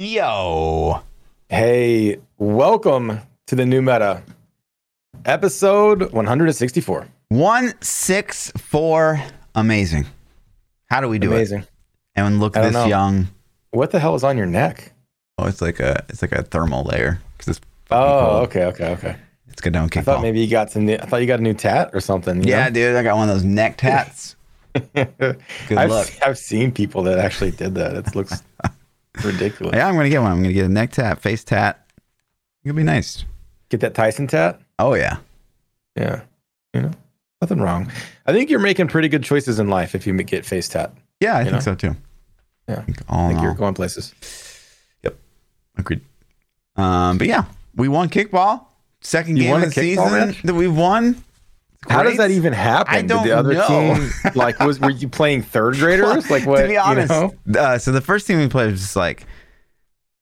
Yo. Hey, welcome to the new meta, episode 164. 164. Amazing. How do we do Amazing. it? Amazing. And look this know. young. What the hell is on your neck? Oh, it's like a it's like a thermal layer because it's Oh, cold. okay, okay, okay. it's good down I kickball. thought maybe you got some. New, I thought you got a new tat or something. you yeah, dude, I got one of those neck tats. Good I've, luck. I've seen people that actually did that. It looks ridiculous. Yeah, I'm gonna get one. I'm gonna get a neck tat, face tat. It'll be nice. Get that Tyson tat. Oh yeah. Yeah, you know, nothing wrong. I think you're making pretty good choices in life if you get face tat. Yeah, I think know? so too. Yeah. I think all I in think you're all. going places. Yep. Agreed. Um, but yeah, we won kickball. Second You game of the kickball season that we've won. How does that even happen? I don't Did the other know. team like was were you playing third graders? Like what? to be honest, You know? uh, so the first team we played was just like,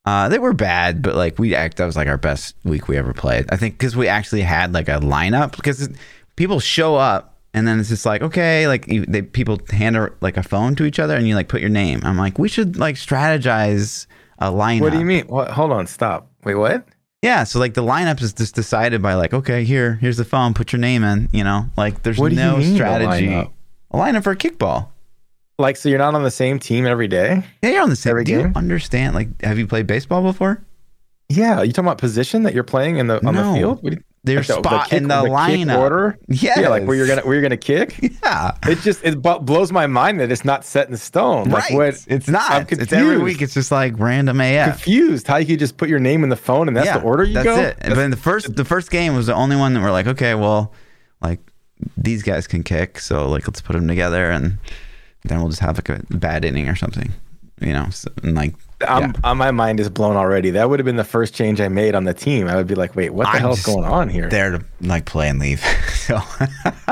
uh, they were bad, but like we act that was like our best week we ever played. I think because we actually had like a lineup because people show up and then it's just like okay, like you, they people hand a, like a phone to each other and you like put your name. I'm like we should like strategize a lineup. What do you mean? What? Hold on, stop. Wait, what? Yeah, so like the lineup is just decided by like okay, here here's the phone, put your name in. You know, like there's What do you no mean, a strategy. lineup? A lineup for kickball. Like, so you're not on the same team every day? Yeah, you're on the same. Every do you understand? Like, have you played baseball before? Yeah. You talking about position that you're playing in the on No. the field? What do you- Their like the- spot kick- in the, kick lineup. order? Yes. Yeah, like where you're gonna where you're gonna kick. Yeah. It just it bu- blows my mind that it's not set in stone. Like right. what? It's not. I'm It's every week. It's just like random AF. Confused. How you could just put your name in the phone and that's yeah, the order you that's go? it. but in the first, the first game was the only one that we're like, okay, well, like these guys can kick, so like let's put them together, and then we'll just have like a bad inning or something, you know, so, and like I'm, yeah. uh, my mind is blown already. That would have been the first change I made on the team. I would be like, wait, what the I'm hell's going on here? there to like play and leave. so,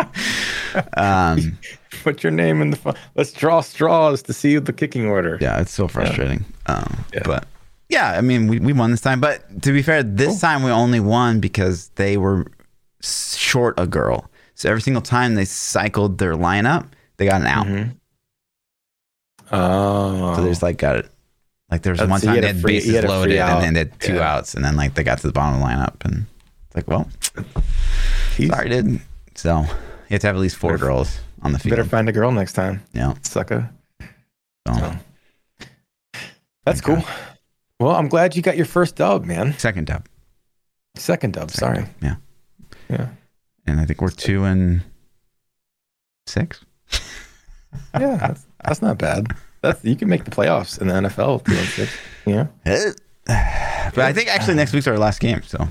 um, Put your name in the phone. Let's draw straws to see the kicking order. yeah, it's so frustrating. Um, Yeah. but yeah, I mean, we, we won this time, but to be fair, this time we only won because they were short a girl. So every single time they cycled their lineup, they got an out. Mhm. Oh. So they just like got it. Like there was oh, one so you time they had free- bases had loaded and then they had two Yeah. outs, and then like they got to the bottom of the lineup, and it's like, well, Jeez. sorry, dude. So you have to have at least four Better- girls on the field. Better find a girl next time, yeah. sucker. So, So. That's Okay. cool. Well, I'm glad you got your first dub, man. second dub. Second dub. Second Sorry. dub, Yeah. Yeah. And I think we're two and six. Yeah. That's, that's not bad. That's you can make the playoffs in the NFL. Two. Yeah. but I think actually next week's our last game, so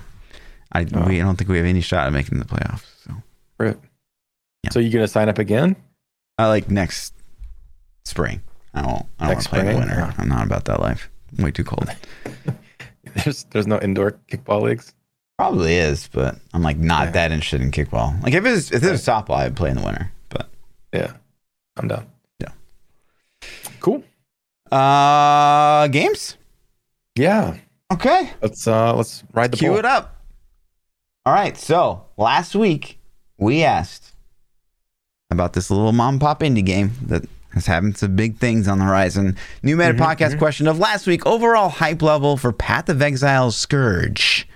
I Oh. we I don't think we have any shot at making the playoffs. So Right. Yeah. So you're gonna sign up again? I like next spring. I don't. I don't want to play in the winter. Oh. I'm not about that life. Way too cold. There's there's no indoor kickball leagues. Probably is, but I'm like not Yeah. that interested in kickball. Like if it was if it was softball, I'd play in the winter. But Yeah. I'm done. Uh games. Yeah. Okay, Let's uh let's ride the cue it up. All right. So last week we asked about this little mom and pop indie game that has having some big things on the horizon. New meta Mhm, podcast mhm. question of last week: overall hype level for Path of Exile Scourge.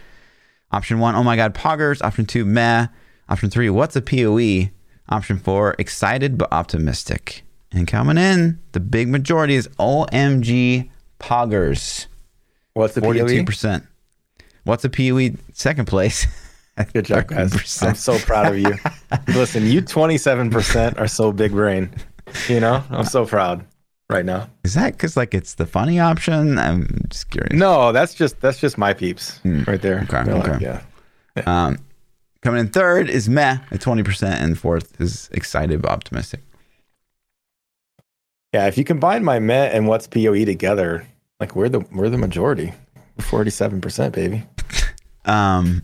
Option one: Oh my God, poggers. Option two: Meh. Option three: What's a Poe? Option four: Excited but optimistic. And coming in, the big majority is OMG poggers. What's the Forty-two POE? percent. What's a POE? Second place. Good job, guys. 13%. I'm so proud of you. Listen, you 27% are so big brain. You know, I'm so proud right now. Is that because like it's the funny option? I'm just curious. No, that's just that's just my peeps Hmm. right there. Okay, They're like, okay. yeah. Um, coming in third is meh at twenty percent, and fourth is excited but optimistic. Yeah, if you combine my Met and what's POE together, like we're the we're the majority. Forty-seven percent, baby. Um,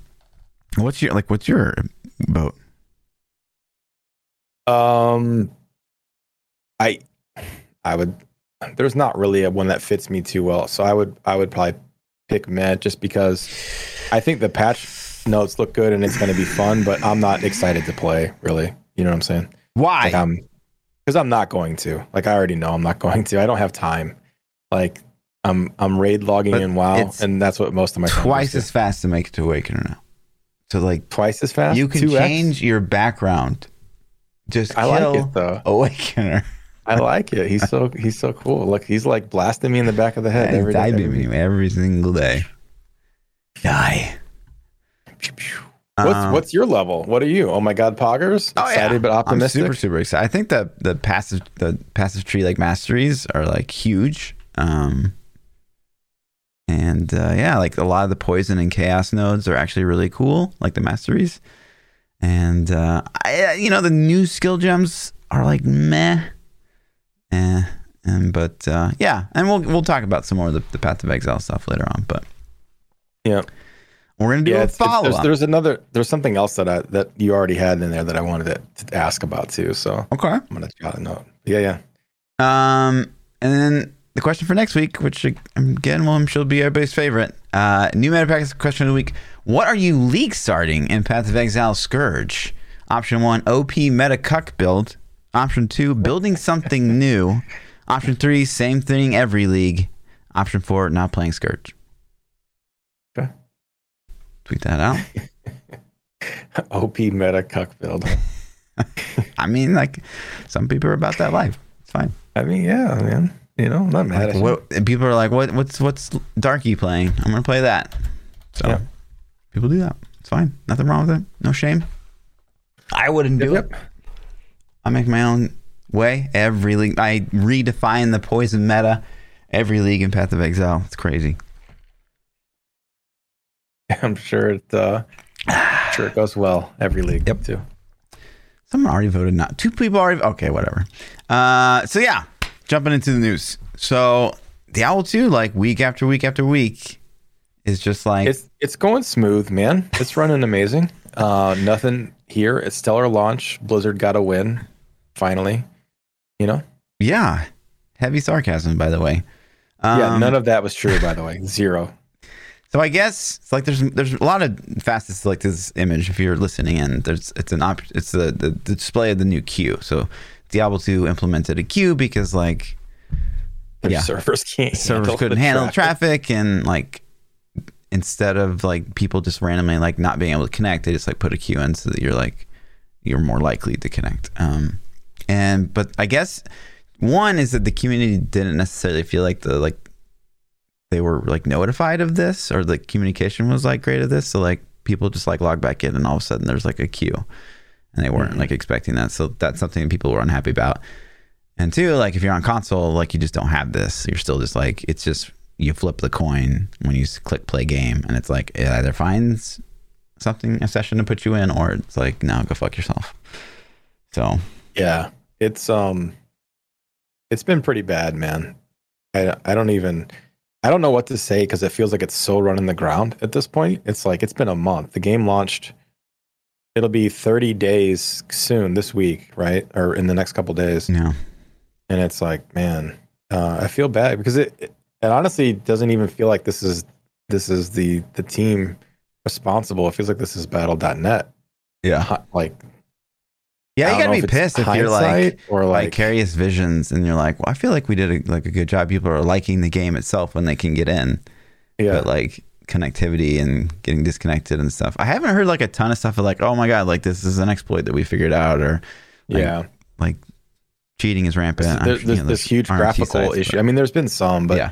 what's your like? What's your vote? Um, I I would. There's not really a one that fits me too well, so I would I would probably pick Met just because I think the patch notes look good and it's going to be fun, but I'm not excited to play. Really, you know what I'm saying? Why? Like I'm because I'm not going to. Like I already know I'm not going to. I don't have time. Like I'm I'm raid logging But in WoW, and that's what most of my Twice as fast to make it to Awakener now. So like twice as fast. you can 2x? change your background. Just I like it though. Awakener. I like it. He's so he's so cool. Look, he's like blasting me in the back of the head every day. every every single day. Die. What's Um, what's your level? What are you? Oh my god, poggers! Oh, yeah. Excited but optimistic. I'm super super excited. I think that the passive the passive tree like masteries are like huge. Um and uh, yeah, like a lot of the poison and chaos nodes are actually really cool, like the masteries. And uh I, you know the new skill gems are like meh. Eh. And but uh yeah, and we'll we'll talk about some more of the, the Path of Exile stuff later on, but Yeah. We're gonna do yeah, a follow there's, up. there's another there's something else that I that you already had in there that I wanted to, to ask about too. So Okay. I'm gonna jot a note. Yeah, yeah. Um, and then the question for next week, which again, well, I'm sure will be everybody's favorite. Uh, new meta practice question of the week: What are you league starting in Path of Exile Scourge? Option one: OP meta cuck build. Option two: Building something new. Option three: Same thing every league. Option four: Not playing Scourge. Tweet that out. OP meta cuck build. I mean, like, some people are about that life. It's fine. I mean, yeah, man. You know, I'm not mad Like, at you. what, and people are like, "What? What's what's Darky playing? I'm gonna play that." So Yeah. people do that. It's fine. Nothing wrong with it. No shame. I wouldn't do Yep, it. I make my own way. Every league, I redefine the poison meta. Every league in Path of Exile. It's crazy. I'm sure it uh sure it goes well every league Yep. too. Someone already voted not. Two people already. Okay, whatever. Uh, so yeah, jumping into the news. So the owl 2, like week after week after week, is just like It's it's going smooth, man. It's running amazing. Uh nothing here. It's stellar launch. Blizzard got a win finally. You know? yeah, heavy sarcasm, by the way. yeah, Um, none of that was true by the way. Zero. So I guess it's like there's there's a lot of facets to like this image. If you're listening in, there's it's an op, it's the, the the display of the new queue. So Diablo 2 implemented a queue because like Their Yeah. servers can't servers handle couldn't handle traffic. traffic and like instead of like people just randomly like not being able to connect, they just like put a queue in so that you're like you're more likely to connect. Um, and but I guess one is that the community didn't necessarily feel like the like they were like notified of this or the communication was like great of this. So like people just like log back in and all of a sudden there's like a queue and they weren't Mhm. like expecting that. So that's something people were unhappy about. And two, like if you're on console, like you just don't have this. You're still just like it's just you flip the coin when you click play game, and it's like it either finds something a session to put you in, or it's like no, go fuck yourself. So Yeah. It's um it's been pretty bad, man. I I don't even I don't know what to say because it feels like it's so running the ground at this point. It's like it's been a month. The game launched it'll be 30 days soon this week, right? Or in the next couple days. yeah, And it's like, man, uh, I feel bad because it, it it honestly doesn't even feel like this is this is the the team responsible. It feels like this is battle.net. yeah, Like yeah. You gotta be if pissed if you're like or like vicarious visions, and you're like, well, I feel like we did a, like a good job. People are liking the game itself when they can get in. yeah. but like connectivity and getting disconnected and stuff. I haven't heard like a ton of stuff of like, oh my god, like this is an exploit that we figured out, or like, yeah. like cheating is rampant. There's, there's you know, this huge graphical sites, issue. but- I mean, there's been some, but yeah,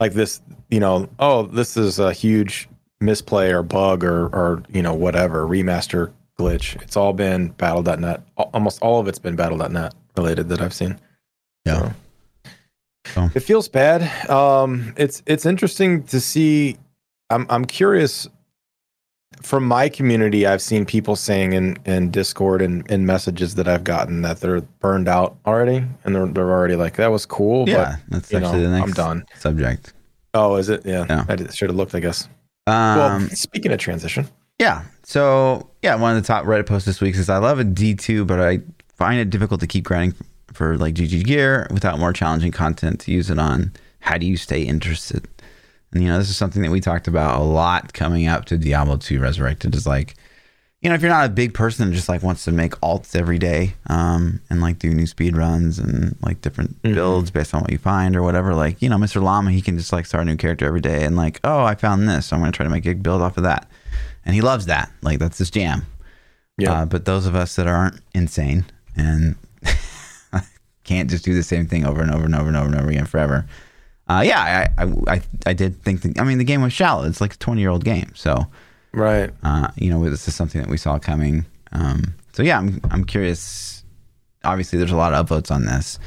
like this, you know, oh, this is a huge misplay or bug or or you know whatever remaster glitch. It's all been Battle.net. Almost all of it's been Battle.net related that I've seen. Yeah. So, So- It feels bad. Um, it's it's interesting to see. I'm I'm curious. From my community, I've seen people saying in, in Discord and in messages that I've gotten that they're burned out already, and they're they're already like that was cool, yeah. That's but you actually know, the next I'm done. subject. Oh, is it? Yeah, Yeah. I should have looked. I guess. Um, well, speaking of transition, yeah. So yeah, one of the top Reddit posts this week says, "I love a D two, but I find it difficult to keep grinding for like GG gear without more challenging content to use it on. How do you stay interested?" And you know, this is something that we talked about a lot coming up to Diablo 2 Resurrected is like, you know, if you're not a big person that just like wants to make alts every day, um, and like do new speed runs and like different Mhm. builds based on what you find or whatever, like, you know, Mr. Llama, he can just like start a new character every day and like, oh, I found this. So I'm going to try to make a build off of that. And he loves that. Like, that's his jam. Yeah. Uh, but those of us that aren't insane and can't just do the same thing over and over and over and over and over again forever. Uh, yeah, I, I, I, I did think, that, I mean, the game was shallow. It's like a 20 year old game. So, right. uh, you know, this is something that we saw coming. Um, so yeah, I'm I'm curious. Obviously, there's a lot of upvotes on this.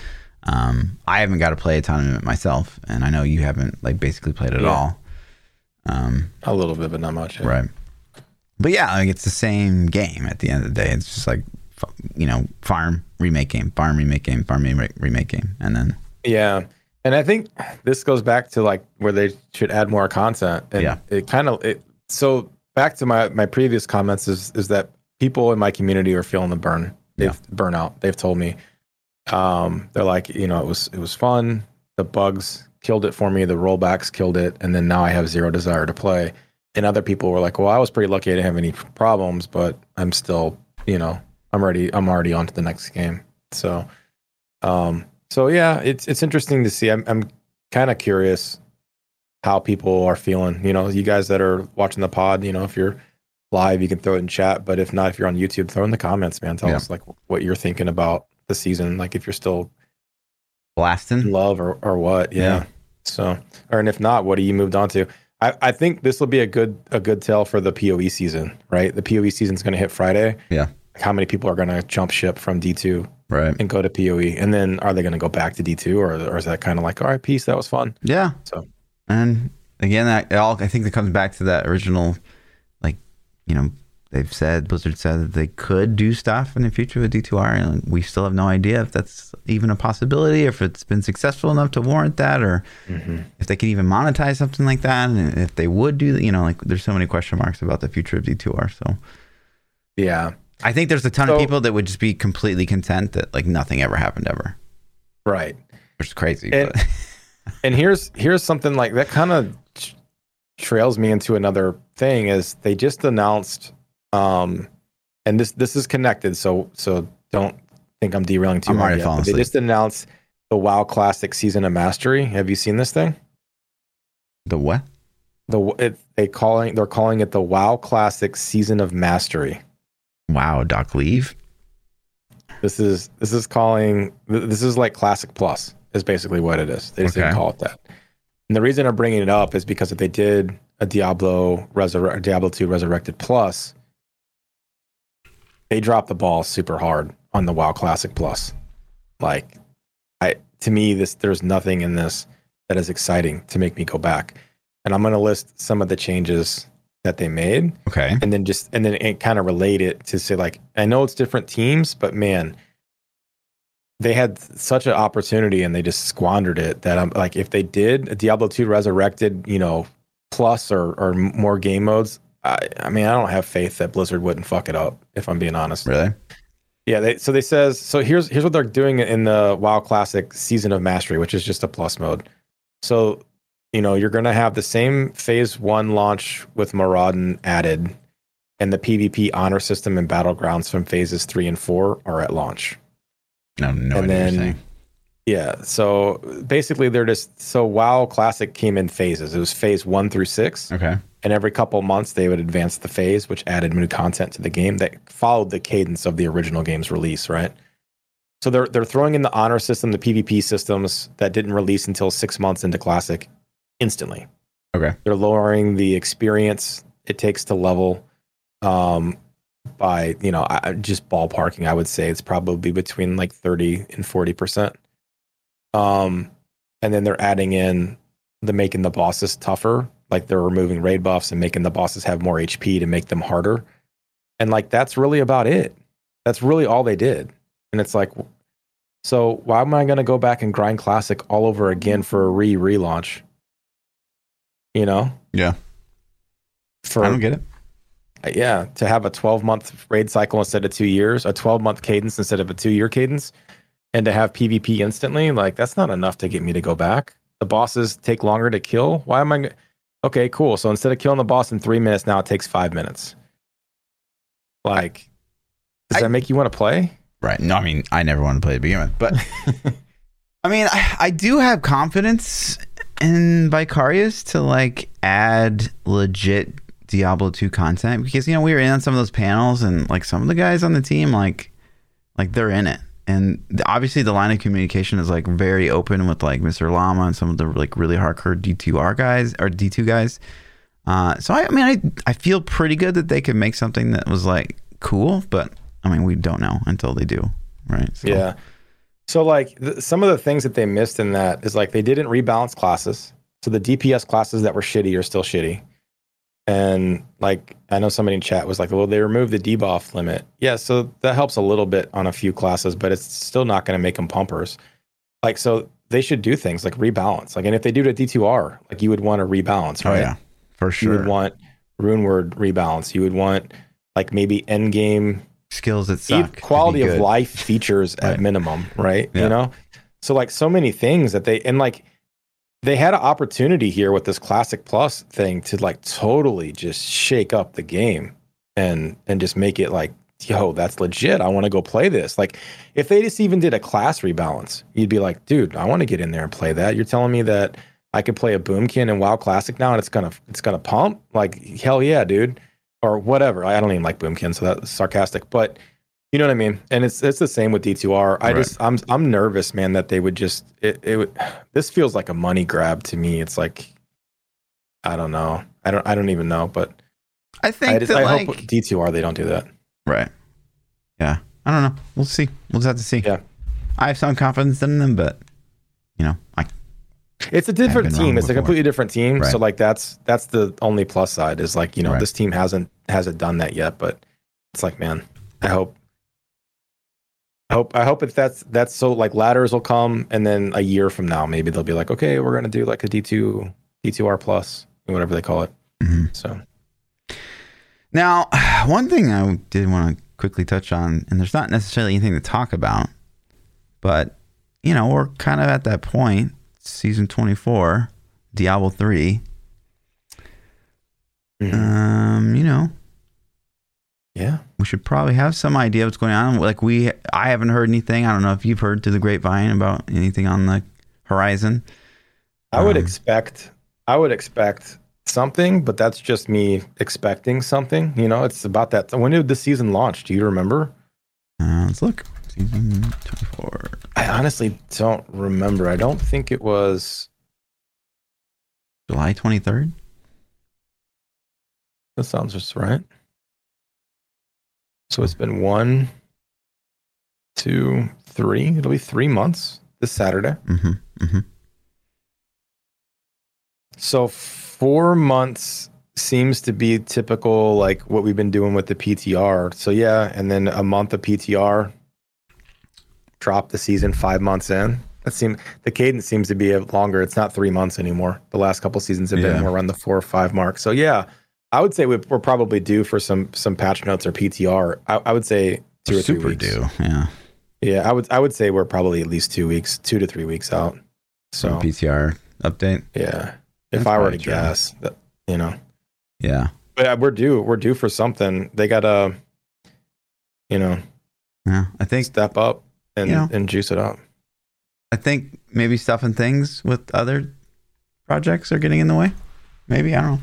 Um, I haven't got to play a ton of it myself, and I know you haven't like basically played it Yeah. all. Um, A little bit, but not much. yeah. right. But yeah, like it's the same game at the end of the day. It's just like you know, farm remake game, farm remake game, farm remake remake game, and then Yeah. And I think this goes back to like where they should add more content. And Yeah. it kind of it so back to my my previous comments is is that people in my community are feeling the burn. They've burnout. They've told me. Um, they're like, you know, it was it was fun. The bugs killed it for me, the rollbacks killed it, and then now I have zero desire to play. And other people were like, Well, I was pretty lucky I didn't have any problems, but I'm still, you know, I'm already I'm already on to the next game. So um so yeah, it's it's interesting to see. I'm I'm kind of curious how people are feeling. You know, you guys that are watching the pod, you know, if you're live, you can throw it in chat. But if not, if you're on YouTube, throw in the comments, man. Tell Yeah. us like what you're thinking about the season. Like if you're still in blasting. love or or what. Yeah. Yeah. So, or and if not, what do you moved on to? I, I think this will be a good a good tell for the POE season, right? The POE season is going to hit Friday. Yeah. Like how many people are going to jump ship from D two Right. and go to POE, and then are they going to go back to D two, or or is that kind of like, all right, peace, that was fun. Yeah. So- and again, that all I think that comes back to that original, like, you know, they've said Blizzard said that they could do stuff in the future with D2R, and we still have no idea if that's even a possibility, if it's been successful enough to warrant that, or mm-hmm. if they can even monetize something like that, and if they would do, that. you know, like there's so many question marks about the future of D2R. So Yeah, I think there's a ton So- of people that would just be completely content that like nothing ever happened ever, right. which is crazy. And- And here's here's something like that kind of trails me into another thing is they just announced um and this this is connected so so don't think I'm derailing too I'm already yet, they just announced the WoW Classic Season of Mastery. Have you seen this thing? the what? The it, they calling they're calling it the WoW Classic Season of Mastery. Wow, Doc Leave. This is this is calling this is like Classic Plus is basically what it is. They just didn't call it that. And the reason I'm bringing it up is because if they did a Diablo Resurre- Diablo 2 Resurrected Plus, they dropped the ball super hard on the WoW Classic Plus. Like, I to me this there's nothing in this that is exciting to make me go back. And I'm going to list some of the changes that they made Okay. and then just and then it kind of relate it to say like I know it's different teams, but man, they had such an opportunity and they just squandered it. That I'm like, if they did a Diablo two Resurrected, you know, plus or or more game modes, I I mean I don't have faith that Blizzard wouldn't fuck it up. If I'm being honest. Really? Yeah, they so they says so here's here's what they're doing in the WoW Classic Season of Mastery, which is just a plus mode. So, you know, you're gonna have the same phase one launch with Maraudon added, and the PvP honor system and battlegrounds from phases three and four are at launch. No, no And idea what then-. Yeah. So basically they're just so WoW Classic came in phases. It was phase one through six. Okay. And every couple months, they would advance the phase, which added new content to the game that followed the cadence of the original game's release, right? So they're they're throwing in the honor system, the PvP systems that didn't release until six months into Classic, instantly. Okay. They're lowering the experience it takes to level, um, by you know I, just ballparking. I would say it's probably between like thirty and forty percent. Um, and then they're adding in the making the bosses tougher like they're removing raid buffs and making the bosses have more HP to make them harder. And like that's really about it. That's really all they did. And it's like so why am I going to go back and grind classic all over again for a re relaunch? You know? Yeah. For I don't get it. yeah, to have a 12 month raid cycle instead of 2 years, a 12 month cadence instead of a 2 year cadence and to have PvP instantly, like that's not enough to get me to go back. The bosses take longer to kill. Why am I g- Okay, cool. So instead of killing the boss in 3 minutes now it takes 5 minutes. Like, does I- that make you want to play? Right. No, I mean, I never want to play to begin with, but I mean, I, I do have confidence in Vicarious to like add legit Diablo 2 content because you know we were in on some of those panels and like some of the guys on the team like like they're in it. And obviously the line of communication is like very open with like Mr. Llama and some of the like really hardcore D2R guys or D2 guys. Uh, so I, I mean, I I feel pretty good that they could make something that was like cool, but I mean, we don't know until they do, right? So, Yeah. So like th- some of the things that they missed in that is like they didn't rebalance classes. So the DPS classes that were shitty are still shitty. And like I know somebody in chat was like, well, they removed the debuff limit. Yeah, so that helps a little bit on a few classes, but it's still not going to make them pumpers. Like so they should do things like rebalance. Like and if they do it at D2R, like you would want to rebalance, right? Oh right? yeah, for sure. You would want rune word rebalance. You would want like maybe end game Skills that suck. quality of life features Right. at minimum, right? Yeah. You know, so like so many things that they and like they had an opportunity here with this classic plus thing to like totally just shake up the game and and just make it like yo that's legit. I want to go play this. Like if they just even did a class rebalance you'd be like dude i want to get in there and play that. You're telling me that i could play a boomkin and wow classic now and it's gonna it's gonna pump? Like hell yeah dude. Or whatever. I don't even like boomkin so that's sarcastic. But you know what I mean? And it's it's the same with D2R. I Right. just I'm I'm nervous, man, that they would just it, it would this feels like a money grab to me. It's like I don't know. I don't I don't even know, but I think I just that I like hope D2R they don't do that. right. Yeah, I don't know. We'll see. We'll just have to see. Yeah. I have some confidence in them, but you know, I It's a different team. It's a completely different team. So like that's that's the only plus side is like, you know, Right. this team hasn't hasn't done that yet, but it's like, man, I hope I hope I hope if that's that's so like ladders will come and then a year from now maybe they'll be like, okay, we're gonna do like a D two D2R plus, whatever they call it. Mhm. So Now, one thing I did want to quickly touch on, and there's not necessarily anything to talk about, but you know, we're kind of at that point, season 24, Diablo 3. mhm. Um, you know, yeah. we should probably have some idea of what's going on. Like we, I haven't heard anything. I don't know if you've heard through the grapevine about anything on the horizon. I would Um, expect I would expect something, but that's just me expecting something. You know, it's about that. When did the season launch? Do you remember? Uh, let's look. Season 24. I honestly don't remember. I don't think it was. July 23rd. That sounds just right. So it's been one, two, three. It'll be three months this Saturday. Mm-hmm. Mm-hmm. So four months seems to be typical, like what we've been doing with the PTR. So yeah, and then a month of PTR. Drop the season five months in. That seem the cadence seems to be a longer. It's not three months anymore. The last couple seasons have been more around the four or five mark. So yeah, I would say we- we're probably due for some some patch notes or PTR. I, I would say two or three Super weeks. due. Yeah. Yeah, I would I would say we're probably at least two weeks, two to three weeks out. So PTR update. yeah, if That's I were to true. guess, that you know. Yeah. But we're due. We're due for something. They gotta, you know, Yeah. I think step up and You know. and juice it up. I think maybe stuff and things with other projects are getting in the way. Maybe I don't know.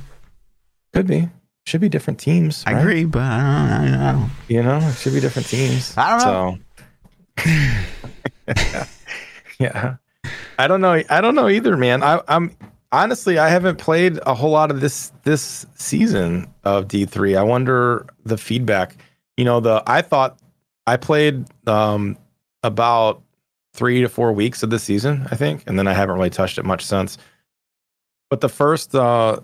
Could be. Should be different teams. I right? agree, but I don't know. I don't know. You know, it should be different teams. I don't know. So, yeah, I don't know. I don't know either, man. I, I'm honestly, I haven't played a whole lot of this this season of D three. I wonder the feedback. You know, the I thought I played um about three to four weeks of the season, I think, and then I haven't really touched it much since. But the first uh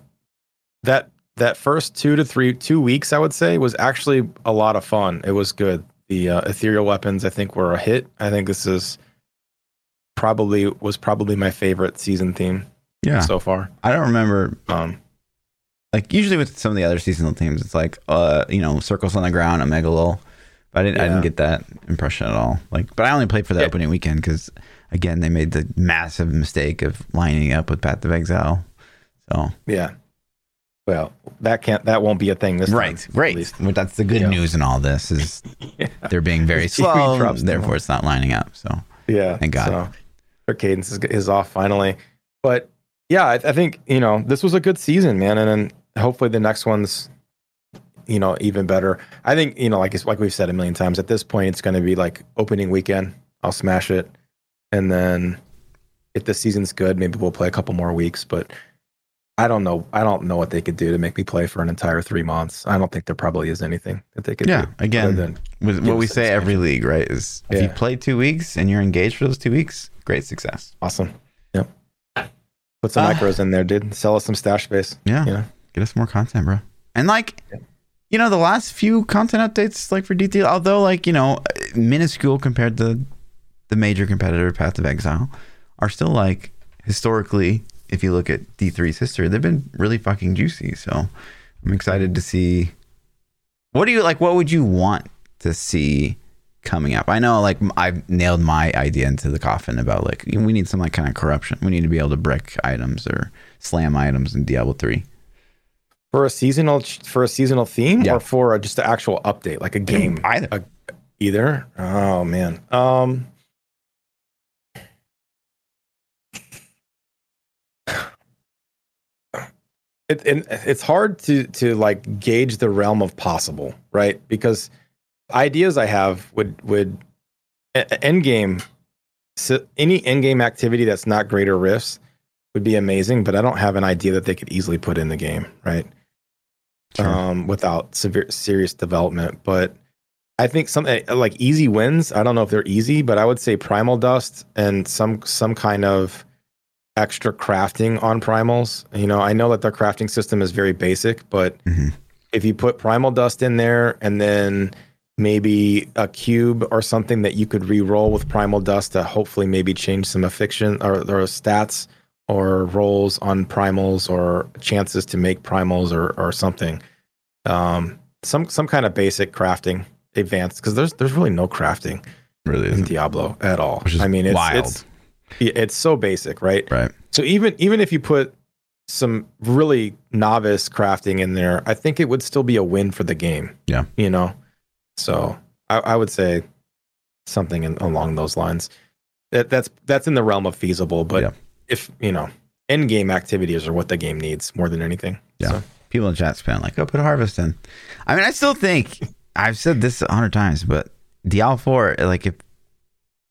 that that first two to three two weeks, I would say, was actually a lot of fun. It was good. The uh, ethereal weapons, I think, were a hit. I think this is probably was probably my favorite season theme Yeah. so far. I don't remember Um, like usually with some of the other seasonal themes it's like uh, you know, circles on the ground, a megalol. But I didn't I didn't get that impression at all. Like but I only played for the Yeah. opening weekend because again they made the massive mistake of lining up with Path of Exile. So yeah, Well, that can't that won't be a thing this Right, time. great. At. Well, that's the good Yeah. news in all this is they're being very slow. Therefore, it's not lining up. So Yeah. Thank God. So their cadence is, is off finally. But yeah, I, I think, you know, this was a good season, man. And then hopefully the next one's, you know, even better. I think, you know, like it's like we've said a million times, at this point, it's going to be like opening weekend. I'll smash it. And then if the season's good, maybe we'll play a couple more weeks. But I don't know. I don't know what they could do to make me play for an entire three months. I don't think there probably is anything that they could yeah, do. again, with what we say every league, right? Is if you play two weeks and you're engaged for those two weeks, great success. Awesome. Yep. Put some Ah. micros in there, dude. Sell us some stash space. Yeah, You know? get us more content, bro. And like, Yeah. you know, the last few content updates, like for D3, although like you know, minuscule compared to the major competitor Path of Exile, are still like historically, if you look at D3's history, they've been really fucking juicy. So I'm excited to see. What do you like? What would you want to see coming up? I know, like I've nailed my idea into the coffin about like we need some like kind of corruption. We need to be able to brick items or slam items in Diablo three. For a seasonal for a seasonal theme Yeah. or for a, just an actual update, like a game? Either. A- either. Oh man. Um it, and it's hard to to like gauge the realm of possible, right? Because ideas I have would would end game so any end game activity that's not greater rifts would be amazing, but I don't have an idea that they could easily put in the game, right? Sure. Um, without severe serious development. But I think something like easy wins. I don't know if they're easy, but I would say primal dust and some some kind of extra crafting on primals. You know, I know that their crafting system is very basic, but Mhm. if you put primal dust in there and then maybe a cube or something that you could re-roll with primal dust to hopefully maybe change some affliction or, or stats or rolls on primals or chances to make primals or, or something um some some kind of basic crafting advanced because there's there's really no crafting really in diablo at all i mean it's wild. it's it's so basic right Right. so even even if you put some really novice crafting in there, I think it would still be a win for the game. Yeah. You know? So I, I would say something in, along those lines. That that's that's in the realm of feasible, but Yeah. if you know, end game activities are what the game needs more than anything. Yeah. So, People in chat spam like, oh, put harvest in. I mean, I still think I've said this a hundred times, but Diablo four, like if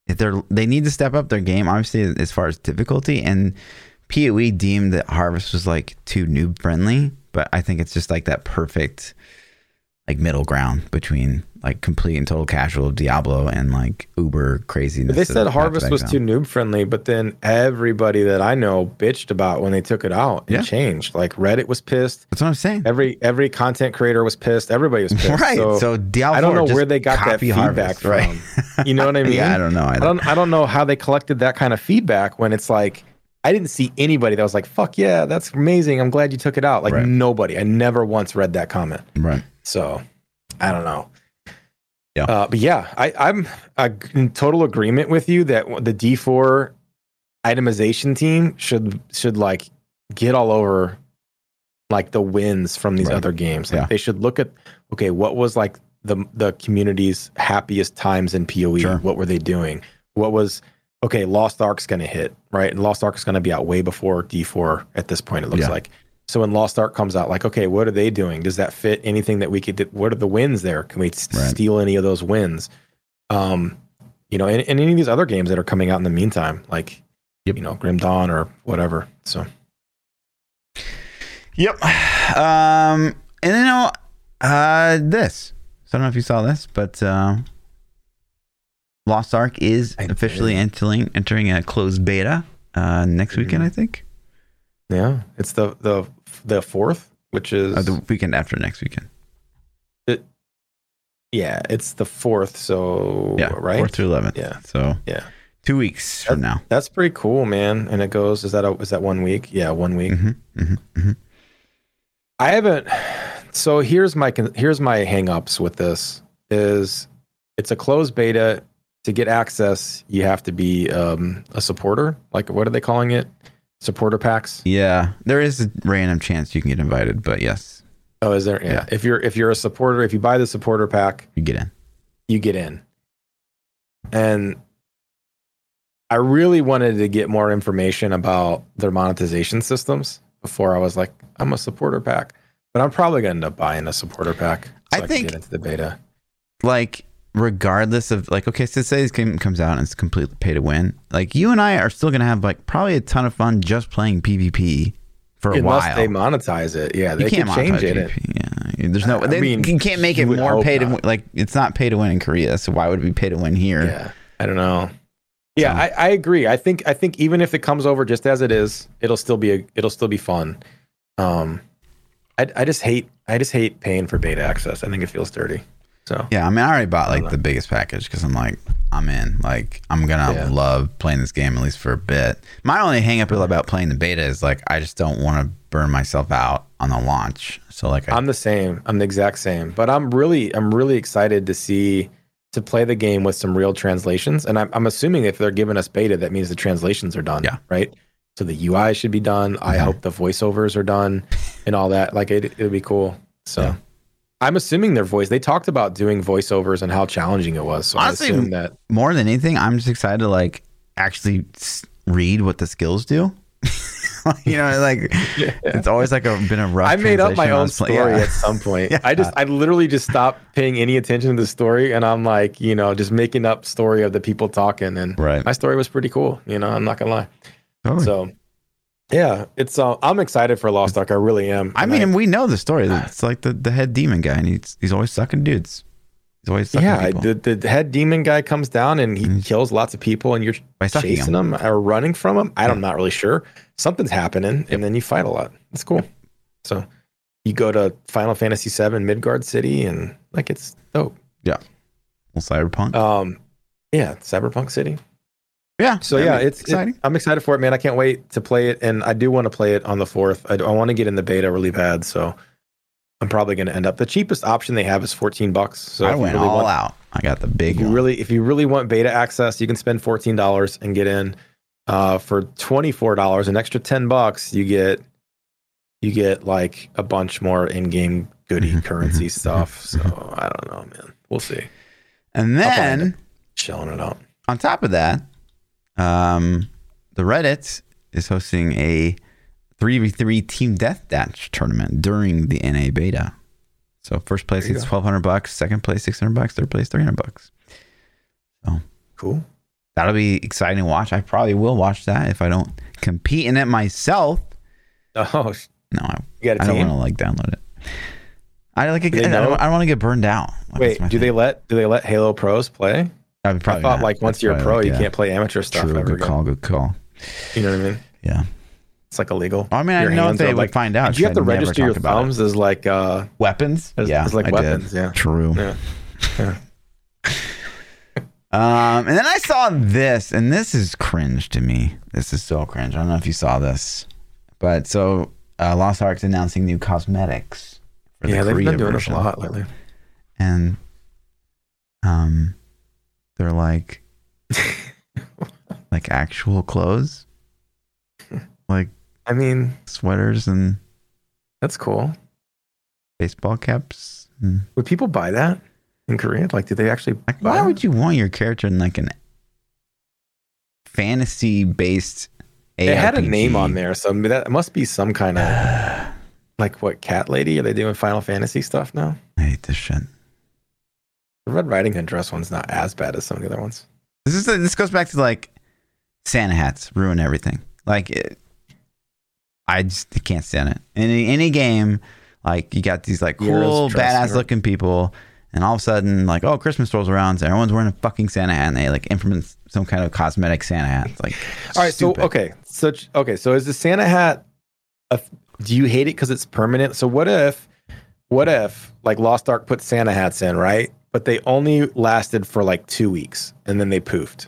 they're they need to step up their game, obviously as far as difficulty. And PoE deemed that harvest was like too noob friendly, but I think it's just like that perfect like middle ground between like complete and total casual Diablo and like uber craziness. they said Harvest was too noob friendly, but then everybody that I know bitched about when they took it out and Yeah. changed. Like Reddit was pissed. That's what I'm saying. Every every content creator was pissed. Everybody was pissed. Right. So, So, Diablo I don't know where they got that feedback Harvest, right? from. You know what I mean? yeah, I don't know. I don't I don't know how they collected that kind of feedback when it's like I didn't see anybody that was like, "Fuck yeah, that's amazing. I'm glad you took it out." Like Right. nobody. I never once read that comment. right. So I don't know. Yeah. Uh, but yeah, I, I'm uh, in total agreement with you that the D4 itemization team should should like get all over like the wins from these Right. other games. Like Yeah. they should look at okay, what was like the the community's happiest times in PoE? Sure. What were they doing? What was okay? Lost Ark's going to hit right, and Lost Ark is going to be out way before D4 at this point. It looks Yeah. like. So when Lost Ark comes out, like, okay, what are they doing? Does that fit anything that we could? do? What are the wins there? Can we Right. steal any of those wins? Um, you know, and, and any of these other games that are coming out in the meantime, like, Yep. you know, Grim Dawn or whatever. So Yep. Um, and then you know, uh, this. So I don't know if you saw this, but uh, Lost Ark is I officially did. entering entering a closed beta uh, next weekend, I think. yeah, it's the the the fourth, which is Uh, the weekend after next weekend. It, yeah, it's the fourth. So Yeah, right, fourth through eleventh. Yeah. So Yeah. two weeks from now. that's pretty cool, man. And it goes. Is that a, is that one week? Yeah, one week. hmm hmm hmm I haven't. So here's my here's my hangups with this is it's a closed beta. To get access, you have to be um, a supporter. Like what are they calling it? supporter packs. Yeah, there is a random chance you can get invited, but yes, Oh, is there? Yeah. Yeah. If you're if you're a supporter, if you buy the supporter pack, you get in. you get in. And I really wanted to get more information about their monetization systems before I was like, I'm a supporter pack. But I'm probably gonna end up buying a supporter pack. I can think- get into the beta. Like, regardless of like, okay, so say this game comes out and it's completely pay to win. Like, you and I are still gonna have like probably a ton of fun just playing PvP for a Unless while. they monetize it. Yeah, they you can't can change it. PvP. Yeah, there's no. I they, mean, you can't make it more pay to win. Like, it's not pay to win in Korea, so why would it be pay to win here? Yeah. I don't know. Yeah, So- I, I agree. I think I think even if it comes over just as it is, it'll still be a, it'll still be fun. Um, I I just hate I just hate paying for beta access. I think it feels dirty. So Yeah, I mean, I already bought like the biggest package because I'm like, I'm in. Like, I'm gonna Yeah. love playing this game at least for a bit. My only hang up about playing the beta is like, I just don't want to burn myself out on the launch. So like, I, I'm the same. I'm the exact same. But I'm really I'm really excited to see to play the game with some real translations. And I'm I'm assuming if they're giving us beta, that means the translations are done. Yeah. Right. So the UI should be done. I Mhm. hope the voiceovers are done and all that. Like it it'll be cool. So Yeah. I'm assuming their voice. They talked about doing voiceovers and how challenging it was. So Honestly, I assume that more than anything, I'm just excited to like actually read what the skills do. you know, like it's always like a been a rough. I made up my translation when I own story yeah. at some point. Yeah. I just, I literally just stopped paying any attention to the story, and I'm like, you know, just making up story of the people talking, and Right. my story was pretty cool. You know, I'm not gonna lie. Totally. So, yeah, it's. Uh, I'm excited for Lost Ark. I really am. I mean, we know the story. It's like the, the head demon guy, and he's he's always sucking dudes. He's always sucking yeah, people the, the head demon guy comes down and he Mhm. kills lots of people, and you're chasing them. them or running from them. I'm not really sure. Something's happening, and then you fight a lot. It's cool. So, you go to Final Fantasy VII Midgard City, and like it's dope. Yeah. Well, cyberpunk. Um, yeah, Cyberpunk City. Yeah. So I yeah, mean, it's exciting. I'm excited for it, man. I can't wait to play it, and I do want to play it on the fourth. I, I want to get in the beta really bad, so I'm probably going to end up. The cheapest option they have is 14 bucks. So I went really all want, out. I got the big If you one. really, if you really want beta access, you can spend 14 dollars and get in. Uh, for 24 dollars, an extra 10 bucks, you get you get like a bunch more in-game goodie Mhm, currency mhm, stuff. So I don't know, man. We'll see. and then Chilling it out. on top of that, um, the Reddit is hosting a three v three team death deathmatch tournament during the NA beta. So first place gets twelve hundred bucks, second place six hundred bucks, third place three hundred bucks. So cool. That'll be exciting to watch. I probably will watch that if I don't compete in it myself. Oh, No, I, got don't want to like download it. I like. I, they I don't, I don't want to get burned out. Like, Wait, do thing. they let do they let Halo pros play? I, would I thought not. like once That's you're a pro, like, you yeah. can't play amateur stuff True, good again. call. Good call. You know what I mean? Yeah. It's like illegal. I mean, I Your know if they would like- find out. Do you have to register your about it. thumbs as like uh Weapons? as, yeah, as like I weapons? Did. Yeah. True. Yeah. Yeah. Um, and then I saw this, and this is cringe to me. This is so cringe. I don't know if you saw this, but so uh, Lost Ark's announcing new cosmetics for Yeah, the they've Korea been doing version, this a lot lately. and um, they're like like actual clothes, like I mean, sweaters and that's cool. baseball caps. And, Would people buy that in Korea? Like, do they actually like, why that? would you want your character in like an fantasy based? It had a name on there, so that must be some kind of like what cat lady? Are they doing Final Fantasy stuff now? I hate this shit. The Red Riding Hood dress one's not as bad as some of the other ones. This is this goes back to like Santa hats ruin everything. Like it, I just can't stand it. In any, any game, like you got these like cool, badass looking people, and all of a sudden, like oh, Christmas rolls around, so everyone's wearing a fucking Santa hat, and they like implement some kind of cosmetic Santa hat. It's like All right, stupid. so okay, so okay, so is the Santa hat? A, do you hate it because it's permanent? So what if, what if like Lost Ark put Santa hats in, right? But they only lasted for like two weeks, and then they poofed.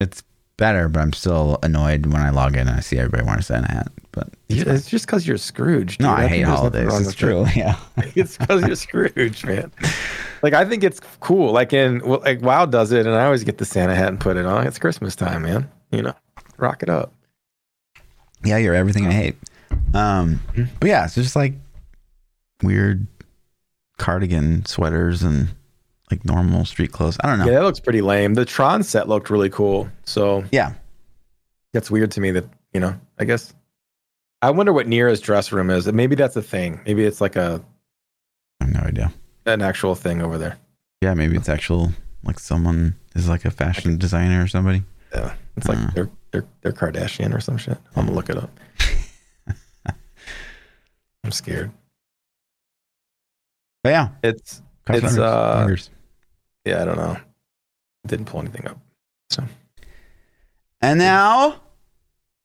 it's better, but I'm still annoyed when I log in and I see everybody wearing a Santa hat. But it's It's, just because you're Scrooge. no, dude. I hate holidays. It's true. it. Yeah. it's because you're Scrooge, man. Like I think it's cool. Like in well, like WoW does it, and I always get the Santa hat and put it on. It's Christmas time, man. You know, rock it up. Yeah, you're everything I hate. Um, Mhm. but yeah, it's just like weird cardigan sweaters and like normal street clothes. I don't know. Yeah, that looks pretty lame. The Tron set looked really cool. So Yeah. that's weird to me that, you know, I guess. I wonder what Nira's dress room is. Maybe that's a thing. Maybe it's like a I have no idea. an actual thing over there. Yeah, maybe it's actual like someone is like a fashion designer or somebody. Yeah. It's like Uh. they're they're they're Kardashian or some shit. I'm gonna look it up. I'm scared. But yeah, It's cross It's, uh, fingers. yeah, I don't know. Didn't pull anything up. So, and now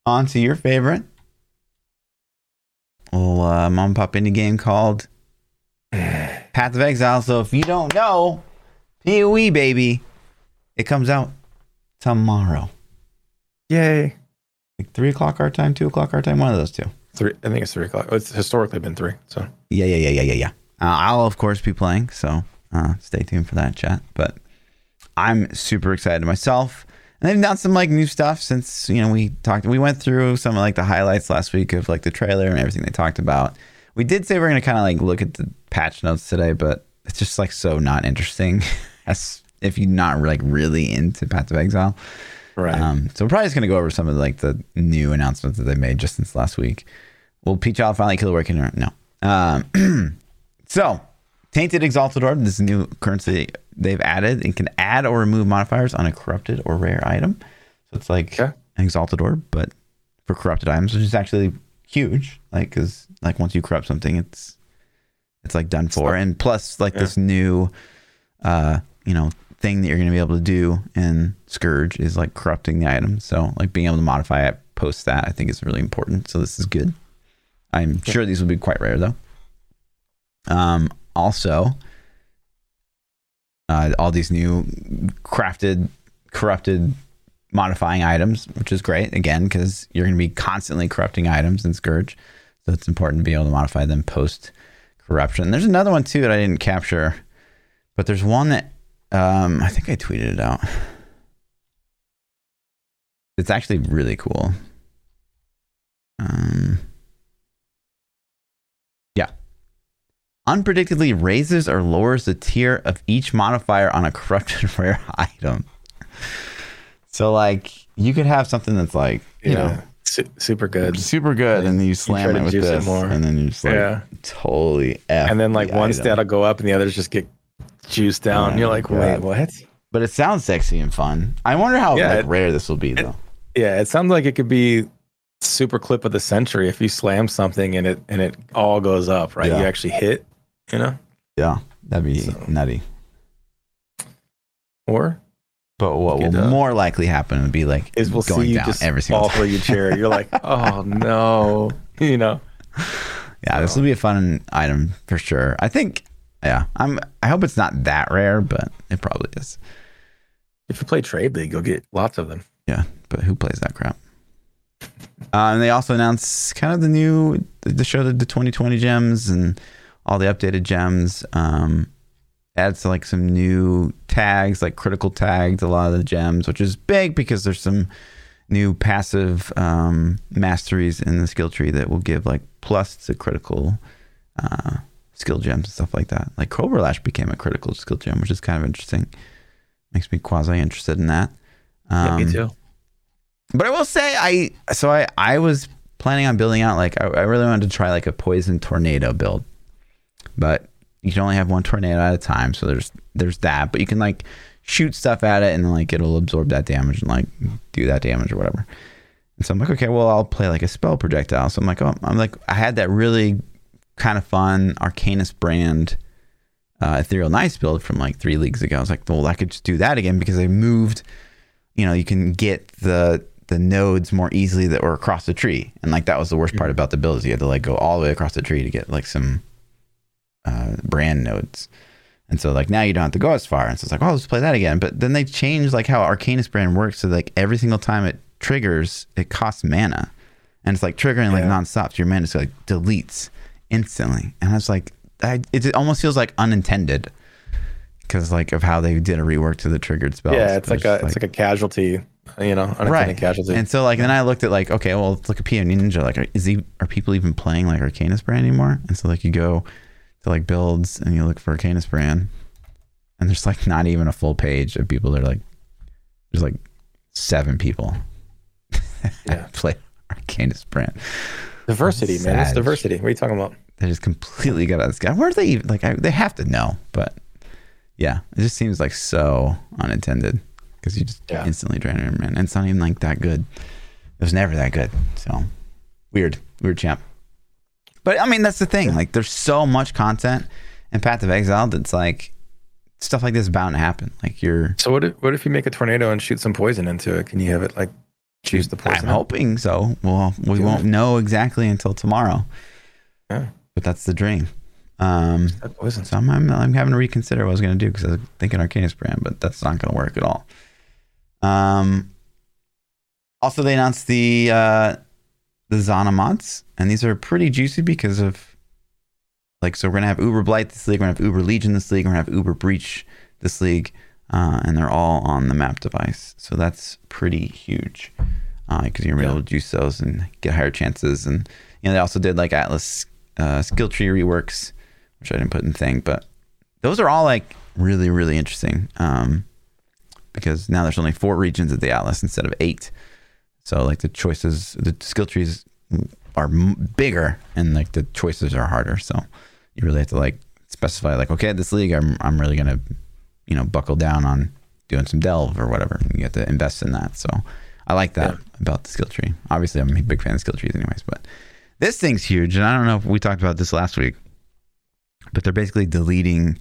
on to your favorite little uh, mom pop indie game called Path of Exile. So if you don't know, PoE baby, it comes out tomorrow, Yay. like three o'clock our time, two o'clock our time, one of those two. Three I think it's three o'clock. It's historically been three. So Yeah, yeah, yeah, yeah, yeah, yeah. Uh, I'll of course be playing, so uh, stay tuned for that chat. But I'm super excited myself. And they've done some like new stuff since you know we talked. We went through some of like the highlights last week of like the trailer and everything they talked about. We did say we're gonna kind of like look at the patch notes today, but it's just like so not interesting. As if you're not like really into Path of Exile. right. Um, so we're probably just gonna go over some of like the new announcements that they made just since last week. Will Peach Child finally kill the working no? Um, so Tainted Exalted Orb, this new currency they've added, and can add or remove modifiers on a corrupted or rare item. So it's like Okay. an Exalted Orb, but for corrupted items, which is actually huge. Like, because like once you corrupt something, it's it's like done for. And plus, like Yeah. this new, uh, you know, thing that you're going to be able to do in Scourge is like corrupting the item. So like being able to modify it post that, I think is really important. So this is good. I'm sure these will be quite rare though. Um, also, uh, all these new crafted, corrupted, modifying items, which is great again because you're going to be constantly corrupting items in Scourge. So it's important to be able to modify them post corruption. There's another one too that I didn't capture, but there's one that um, I think I tweeted it out. It's actually really cool. Um, Unpredictably raises or lowers the tier of each modifier on a corrupted rare item. So, like, you could have something that's like, you know, Su- super good. super good, and then you slam try it with it this, more. and then you just like Yeah. totally F And then like the one item. stat will go up and the others just get juiced down. You're like, wait, God. what? But it sounds sexy and fun. I wonder how Yeah, like it- rare this will be though. Yeah, it sounds like it could be super clip of the century if you slam something and it and it all goes up, right? Yeah. You actually hit, you know? yeah, that'd be So- nutty. Or But what will more likely happen would be like is we'll going see you down just every single fall time. through your chair. You're like, oh no, you know? Yeah, this will be a fun item for sure. I think. Yeah, I'm. I hope it's not that rare, but it probably is. If you play trade league, you'll get lots of them. Yeah, but who plays that crap? Uh, and they also announced kind of the new, the show the 2020 gems and all the updated gems. Um, adds like some new tags, like critical tags, a lot of the gems, which is big because there's some new passive um, masteries in the skill tree that will give like plus to critical uh, skill gems and stuff like that. Like Cobra Lash became a critical skill gem, which is kind of interesting. Makes me quasi interested in that. yeah, me Um, too. but I will say, I so I I was planning on building out like I, I really wanted to try like a poison tornado build, but you can only have one tornado at a time. So there's there's that, but you can like shoot stuff at it and like it'll absorb that damage and like do that damage or whatever. And so I'm like, okay, well I'll play like a spell projectile. So I'm like, oh, I'm like I had that really kind of fun Arcanist brand uh, Ethereal Nice build from like three leagues ago. I was like, well, I could just do that again because I moved you know you can get the the nodes more easily that were across the tree and like that was the worst part about the build is you had to like go all the way across the tree to get like some uh, brand nodes. And so like now you don't have to go as far. And so it's like oh let's play that again. But then they changed like how arcanist brand works so like every single time it triggers it costs mana. And it's like triggering like Yeah. nonstop so your mana just like deletes instantly. And i was like I, it almost feels like unintended because like of how they did a rework to the triggered spells. Yeah, it's like a it's like a casualty you know, unintended right. casualty. and so like then i looked at like okay well let's look at PO ninja. Like is he are people even playing like arcanist brand anymore? And so like you go to like builds and you look for arcanist brand and there's like not even a full page of people that are like there's like seven people Yeah. play arcanist brand diversity, man. It's diversity. What are you talking about? they just completely got out of this guy where are they even like I, they have to know but yeah it just seems like so unintended because you just Yeah. instantly drain him man and it's not even like that good it was never that good so weird weird champ but i mean that's the thing like there's so much content in path of exile that's like stuff like this is bound to happen like you're So what if, what if you make a tornado and shoot some poison into it? Can you have it like choose the poison? i'm poison? hoping so well we won't know exactly until tomorrow Yeah. but that's the dream um poison. So I'm, I'm, I'm having to reconsider what I was going to do because I was thinking Arcanist brand, but that's not going to work at all. Um, also, they announced the uh, the Zana mods and these are pretty juicy because of like so we're gonna have Uber Blight this league, we're gonna have Uber Legion this league, we're gonna have Uber Breach this league, uh, and they're all on the map device. So that's pretty huge because you're gonna be able to juice those and get higher chances. And you know they also did like Atlas uh, skill tree reworks which I didn't put in the thing, but those are all like really, really interesting. Um, because now there's only four regions of the Atlas instead of eight. So like the choices, the skill trees are m- bigger and like the choices are harder. So you really have to like specify like, okay, this league, I'm, I'm really going to, you know, buckle down on doing some delve or whatever. You have to invest in that. So I like that Yeah. about the skill tree. Obviously I'm a big fan of skill trees anyways, but this thing's huge. And I don't know if we talked about this last week but they're basically deleting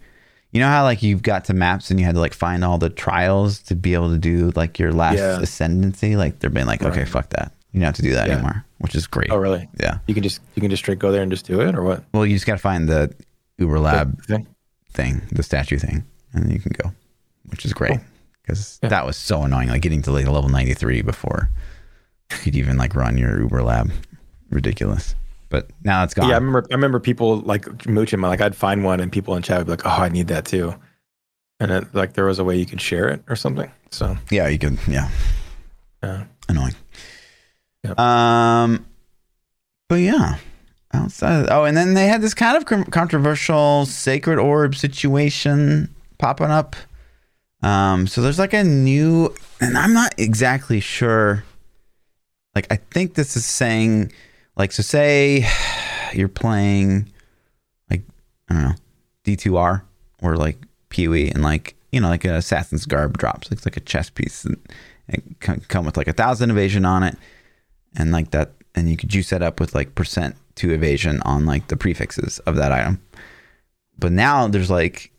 you know how like you've got to maps and you had to like find all the trials to be able to do like your last Yeah. ascendancy like they're being like okay fuck that you don't have to do that Yeah. anymore which is great Oh, really? yeah You can just you can just straight go there and just do it, or what? well you just got to find the uber lab Thing? thing the statue thing and then you can go which is great Cool. because Yeah. that was so annoying like getting to like level 93 before you could even like run your uber lab ridiculous but now it's gone Yeah, I remember. I remember people like mooching. Like I'd find one, and people in chat would be like, "Oh, I need that too," and it, like there was a way you could share it or something. So yeah you can yeah yeah, annoying. Yep. Um, but yeah, outside. Of, oh, and then they had this kind of controversial sacred orb situation popping up. Um, so there's like a new, and I'm not exactly sure. Like, I think this is saying, like, so say you're playing, like, I don't know, D2R or like PoE, and like, you know, like an assassin's garb drops. It's like a chess piece. And, it come with like a thousand evasion on it and like that and you could juice that up with like percent to evasion on like the prefixes of that item but now there's like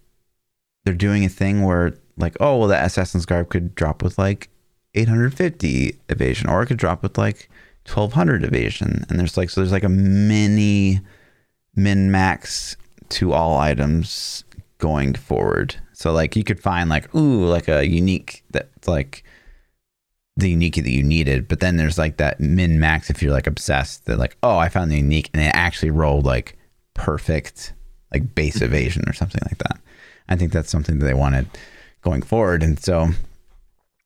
they're doing a thing where like oh well that assassin's garb could drop with like 850 evasion or it could drop with like 1200 evasion and there's like so there's like a mini min max to all items going forward so like you could find like ooh like a unique that's like the unique that you needed, but then there's like that min max if you're like obsessed that like, oh, I found the unique and it actually rolled like perfect like base mm-hmm. evasion or something like that. I think that's something that they wanted going forward. And so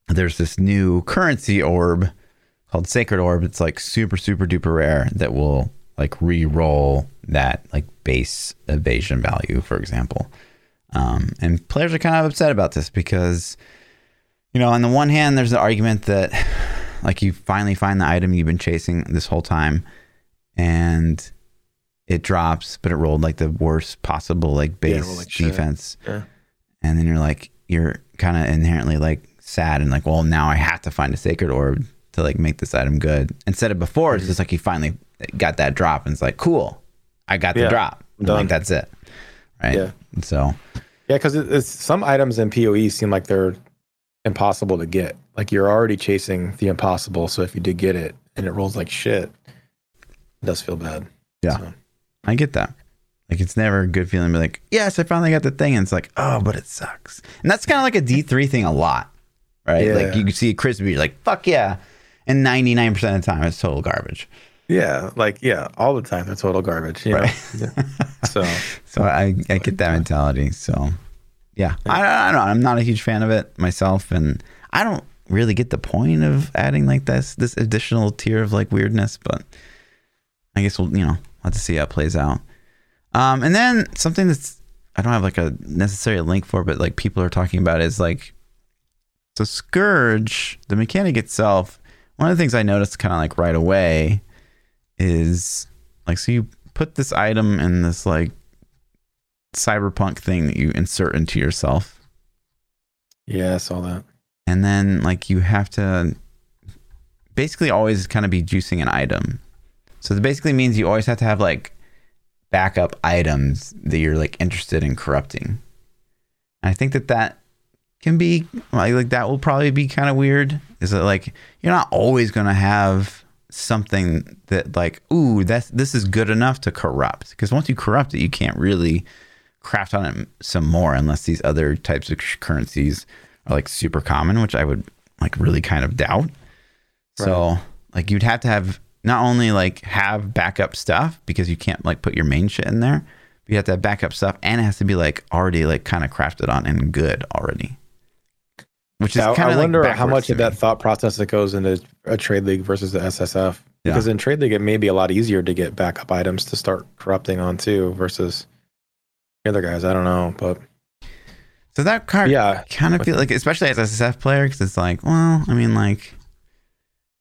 there's this new currency orb called Sacred Orb. It's like super, super duper rare that will like re-roll that like base evasion value, for example. Um, and players are kind of upset about this because you know, on the one hand, there's the argument that like you finally find the item you've been chasing this whole time and it drops, but it rolled like the worst possible like base rolled like defense. Yeah. And then you're like, you're kind of inherently like sad and like, well, now I have to find a sacred orb to like make this item good. Instead of before, it's just like he finally got that drop and it's like, cool, I got the Yeah, drop. And, done. like that's it. Right. Yeah. And so, Yeah, because it's some items in PoE seem like they're impossible to get. Like you're already chasing the impossible, so if you did get it and it rolls like shit, it does feel bad. Yeah. So, I get that. Like it's never a good feeling to be like, yes, I finally got the thing. And it's like, oh, but it sucks. And that's kind of like a D3 thing a lot. Right? Like you can see a crispy, you're like, fuck yeah. And 99% of the time it's total garbage. yeah, like yeah, all the time they're total garbage. You? Right. Yeah. So So I, I get that mentality. So yeah, I, I don't know. I'm not a huge fan of it myself. And I don't, really get the point of adding like this this additional tier of like weirdness, but I guess we'll you know have to see how it plays out. Um, and then something that's I don't have like a necessary link for, but like people are talking about is like so Scourge, the mechanic itself. One of the things I noticed kind of like right away is like so you put this item in this like cyberpunk thing that you insert into yourself Yeah, I saw that. and then like you have to basically always kind of be juicing an item. So it basically means you always have to have like backup items that you're like interested in corrupting. And I think that that can be like, like that will probably be kind of weird. Is that like you're not always going to have something that like ooh that's this is good enough to corrupt because once you corrupt it you can't really craft on it some more unless these other types of currencies are like super common, which I would like really kind of doubt. So like you'd have to have not only like have backup stuff because you can't like put your main shit in there, but you have to have backup stuff and it has to be like already like kind of crafted on and good already. Which is kind I wonder like how much of that thought process that goes into a trade league versus the SSF. Yeah. Because in trade league, it may be a lot easier to get backup items to start corrupting on too versus the other guys. I don't know, but So that card yeah, kind of feel like, especially as a SSF player, because it's like, well, I mean, like,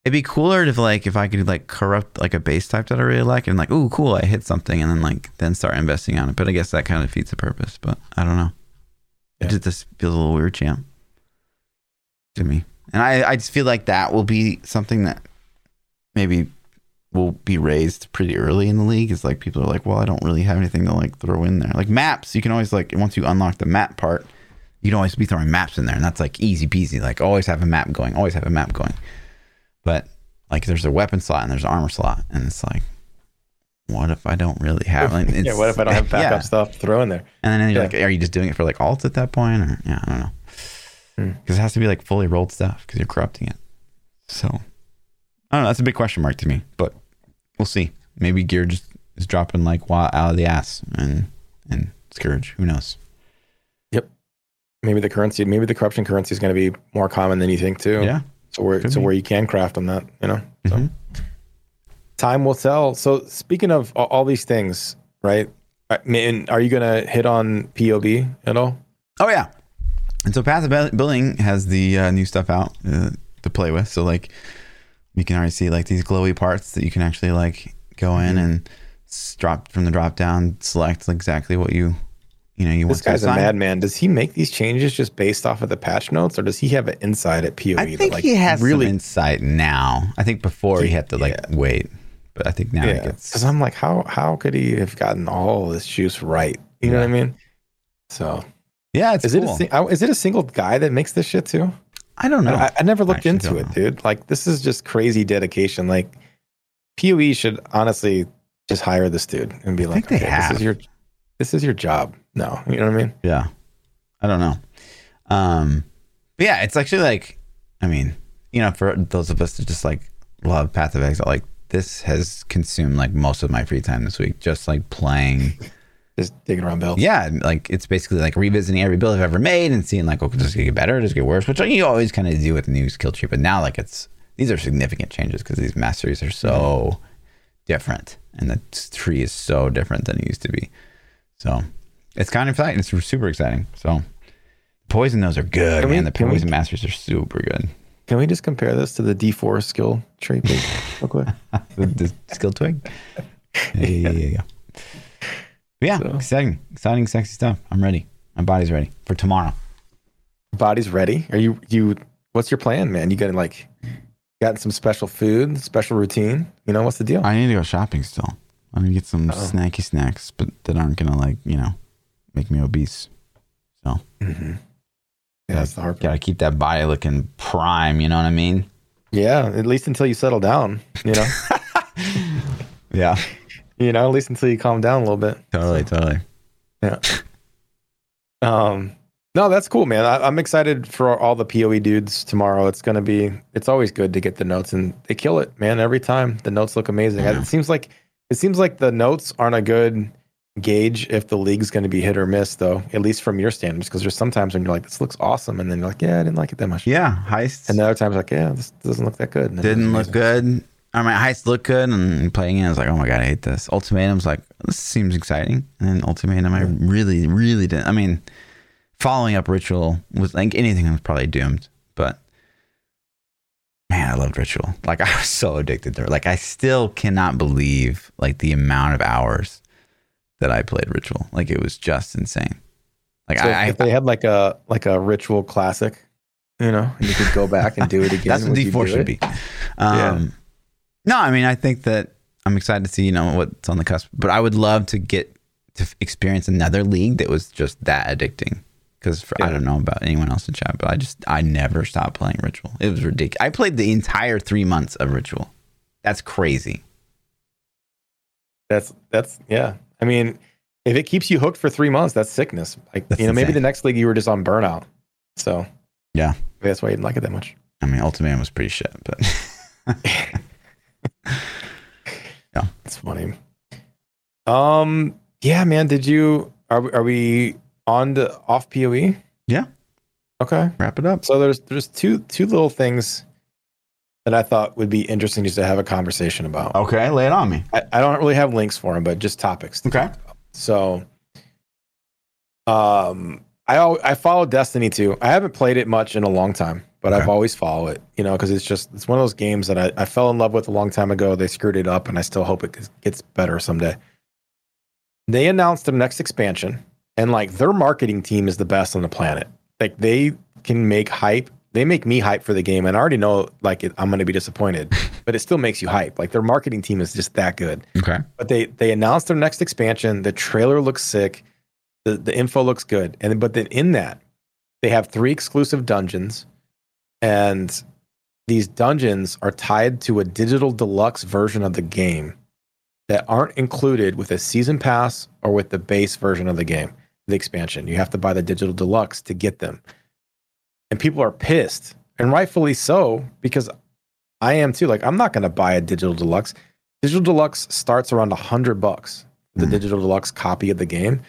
it'd be cooler if like if I could like corrupt like a base type that I really like, and like, oh, cool, I hit something, and then like then start investing on it. But I guess that kind of defeats the purpose. But I don't know. Yeah. It just feels a little weird, champ, to me. And I I just feel like that will be something that maybe will be raised pretty early in the league. Is like people are like, well, I don't really have anything to like throw in there. Like maps, you can always like once you unlock the map part you'd always be throwing maps in there and that's like easy peasy like always have a map going always have a map going but like there's a weapon slot and there's an armor slot and it's like what if i don't really have like, yeah. What if I don't have backup yeah. stuff to throw in there? and then you're Yeah. like are you just doing it for like alts at that point or yeah i don't know. Because it has to be like fully rolled stuff because you're corrupting it so i don't know that's a big question mark to me but we'll see maybe gear just is dropping like out of the ass and and scourge who knows Yep. Maybe the currency, maybe the corruption currency is going to be more common than you think too. yeah So where so be. where you can craft on that, you know. So Mhm. time will tell. So speaking of all these things, right? I mean, are you going to hit on POB at all? Oh yeah, and so passive Bill- billing has the uh, new stuff out uh, to play with. So like, you can already see like these glowy parts that you can actually like go in Mhm. and drop from the drop down, select exactly what you you know you This want to guy's a assign. madman. Does he make these changes just based off of the patch notes, or does he have an insight at POE? I that, think like, he has really insight now. I think before he had to like wait, but I think now he gets. because I'm like, how how could he have gotten all this juice right? You know what I mean? So Yeah, it's is cool. it a, is it a single guy that makes this shit too? I don't know. I, I never looked into it, know. dude. Like this is just crazy dedication. Like POE should honestly just hire this dude and be like, okay, this is your this is your job. No, you know what I mean? Yeah. I don't know. Um but yeah, it's actually like I mean, you know, for those of us that just like love Path of Exile, like this has consumed like most of my free time this week, just like playing. Just digging around belts. yeah, like it's basically like revisiting every build I've ever made and seeing like, okay, does it get better? Does it get worse? Which you always kind of do with the new skill tree, but now like it's these are significant changes because these masteries are so different and the tree is so different than it used to be. So it's kind of exciting. It's super exciting. So poison those are good, Can we- man. the can we- poison masters are super good. Can we just compare this to the D4 skill tree, please, real quick? the, the skill twig. Yeah, yeah, yeah, yeah. Yeah. But yeah, So- exciting, exciting, sexy stuff. I'm ready. My body's ready for tomorrow. Body's ready. Are you you? What's your plan, man? You gotta like got some special food, special routine? You know what's the deal? I need to go shopping still. I need to get some Oh. snacky snacks, but that aren't gonna like you know make me obese. So mm-hmm. Yeah, that's the hard part. gotta keep that body looking prime. You know what I mean? Yeah, at least until you settle down. You know, Yeah, you know, at least until you calm down a little bit. totally, totally. Yeah. Um. No, that's cool, man. I, I'm excited for all the POE dudes tomorrow. It's gonna be. It's always good to get the notes, and they kill it, man. Every time the notes look amazing. Yeah. It seems like it seems like the notes aren't a good gauge if the league's going to be hit or miss, though, at least from your standards, because there's sometimes when you're like, this looks awesome, and then you're like, yeah, I didn't like it that much. Yeah, heists. And the other times, like, yeah, this doesn't look that good. Didn't look good. I mean, heists look good, and playing it, I was like, oh my god, I hate this. Ultimatum's like, this seems exciting, and then Ultimatum, I really, really didn't. I mean, following up Ritual was like anything was probably doomed, but man, I loved Ritual. Like I was so addicted to it. Like I still cannot believe like the amount of hours that I played Ritual. Like it was just insane. Like So I, if I they had like a like a ritual classic, you know, and you could go back and do it again. That's what D4 should it? be. Um, No, I mean, I think that I'm excited to see, you know, what's on the cusp. But I would love to get to experience another league that was just that addicting. Because I Yeah. don't know about anyone else in chat, but I just I never stopped playing Ritual. It was ridiculous. I played the entire three months of Ritual. That's crazy. That's that's yeah. I mean, if it keeps you hooked for three months, that's sickness. Like That's you know, maybe the next league you were just on burnout. So Yeah. maybe that's why you didn't like it that much. I mean, Ultimate was pretty shit, but Yeah, it's funny. Um. Yeah, man. Did you are we- are we on the off Poe? Yeah. Okay. wrap it up. So there's there's two two little things that I thought would be interesting just to have a conversation about. Okay, lay it on me. I, I don't really have links for them, but just topics. Okay. So, um, I I follow Destiny 2. I haven't played it much in a long time, but I've always followed it. You know, because it's just it's one of those games that I, I fell in love with a long time ago. They screwed it up, and I still hope it gets- gets better someday. They announced their next expansion, and like their marketing team is the best on the planet. Like they can make hype. They make me hype for the game, and I already know like it, I'm going to be disappointed, but it still makes you hype. Like their marketing team is just that good. Okay. But they they announced their next expansion. The trailer looks sick. The the info looks good. And but then in that, they have three exclusive dungeons, and these dungeons are tied to a digital deluxe version of the game that aren't included with a season pass or with the base version of the game, the expansion. You have to buy the digital deluxe to get them. And people are pissed, and rightfully so, because I am too. Like, I'm not going to buy a digital deluxe. Digital deluxe starts around a hundred bucks. The Mhm. digital deluxe copy of the game.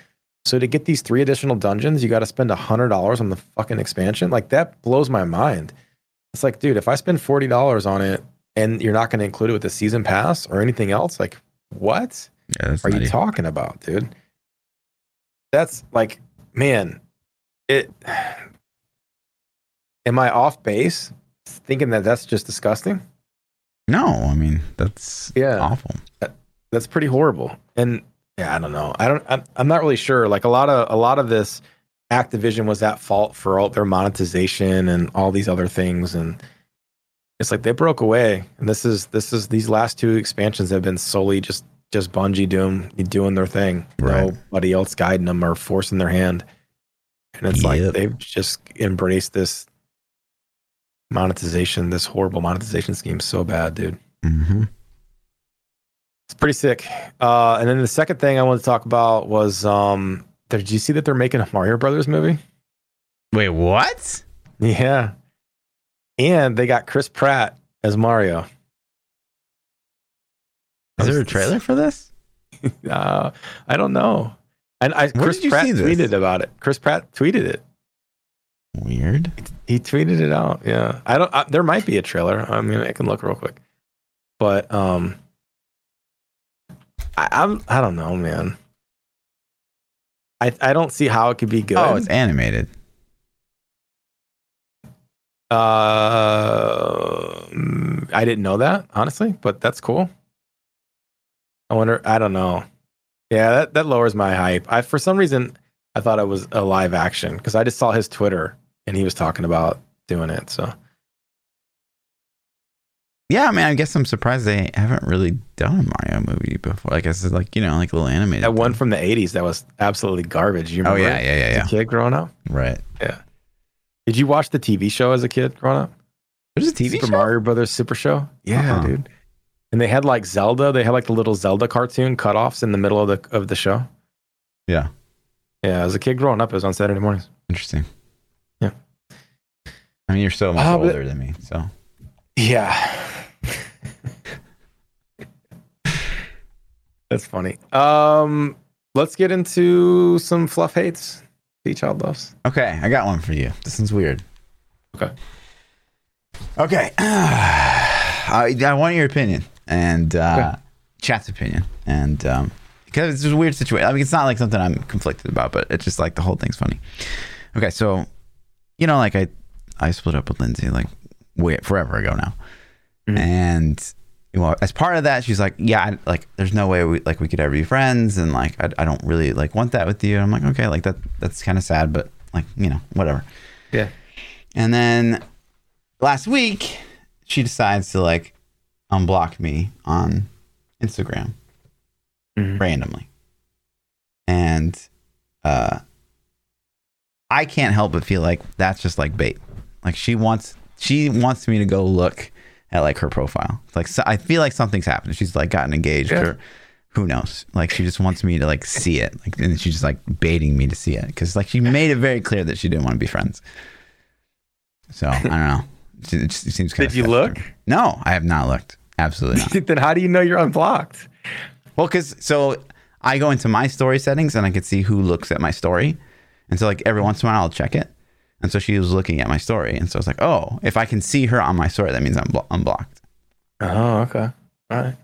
So to get these three additional dungeons, you got to spend a hundred dollars on the fucking expansion. Like that blows my mind. It's like, dude, if I spend forty dollars on it and you're not going to include it with the season pass or anything else, like what Yeah, are you talking about, dude? That's like, man, it. Am I off base thinking that that's just disgusting? No, I mean that's Yeah. awful. that's pretty horrible. And yeah, I don't know. I don't. I'm, I'm not really sure. Like a lot of a lot of this, Activision was at fault for all their monetization and all these other things, and it's like they broke away. And this is this is these last two expansions have been solely just just Bungie doing doing their thing. Right. Nobody else guiding them or forcing their hand. And it's like they've just embraced this monetization, this horrible monetization scheme so bad, dude. Mm-hmm. It's pretty sick. Uh, and then the second thing I wanted to talk about was um, did you see that they're making a Mario Brothers movie? Wait, what? Yeah. And they got Chris Pratt as Mario. Is there a trailer for this? Uh, I don't know. And I, Chris Pratt tweeted about it. Chris Pratt tweeted it. Weird. He tweeted it out. Yeah. I don't. I, there might be a trailer. I mean, I can look real quick. But um, I, I'm. I don't know, man. I I don't see how it could be good. Oh, it's animated. Uh, mm, I didn't know that honestly, but that's cool. I wonder. I don't know. Yeah, that, that lowers my hype. I for some reason I thought it was a live action because I just saw his Twitter and he was talking about doing it. So Yeah, I mean, I guess I'm surprised they haven't really done a Mario movie before. I guess it's like you know, like a little animated. that one from the '80s that was absolutely garbage. You Oh remember? yeah, yeah, yeah, As yeah. a kid growing up. Right. Yeah. Did you watch the TV show as a kid growing up? There's a TV Super show. Mario Brothers Super Show. Yeah, Uh-uh. dude. And they had like Zelda. They had like the little Zelda cartoon cutoffs in the middle of the of the show. Yeah. Yeah, as a kid growing up, it was on Saturday mornings. Interesting. Yeah. I mean, you're so much Uh, but- older than me, so Yeah. That's funny. Um let's get into some fluff hates. P Child loves. Okay, I got one for you. This one's weird. Okay. Okay. I, I want your opinion and uh, chat's opinion. And um, because it's just a weird situation. I mean, it's not like something I'm conflicted about, but it's just like the whole thing's funny. Okay, so, you know, like I, I split up with Lindsay like way, forever ago now. Mhm. And, well, as part of that, she's like, yeah, I, like, there's no way we, like, we could ever be friends. And like, I, I don't really like want that with you. And I'm like, okay, like that, that's kind of sad, but like, you know, whatever. Yeah. And then last week, she decides to like unblock me on Instagram Mhm. randomly. And uh I can't help but feel like that's just like bait. Like she wants she wants me to go look at like her profile. Like so I feel like something's happened. She's like gotten engaged Yeah. or who knows. Like she just wants me to like see it. Like and she's just like baiting me to see it cuz like she made it very clear that she didn't want to be friends. So, I don't know. It just seems kind Did you look? No, I have not looked. Absolutely not. then how do you know you're unblocked? Well, because so I go into my story settings and I can see who looks at my story, and so like every once in a while I'll check it, and so she was looking at my story, and so I was like, oh, if I can see her on my story, that means I'm blo- unblocked. Oh, okay. All right.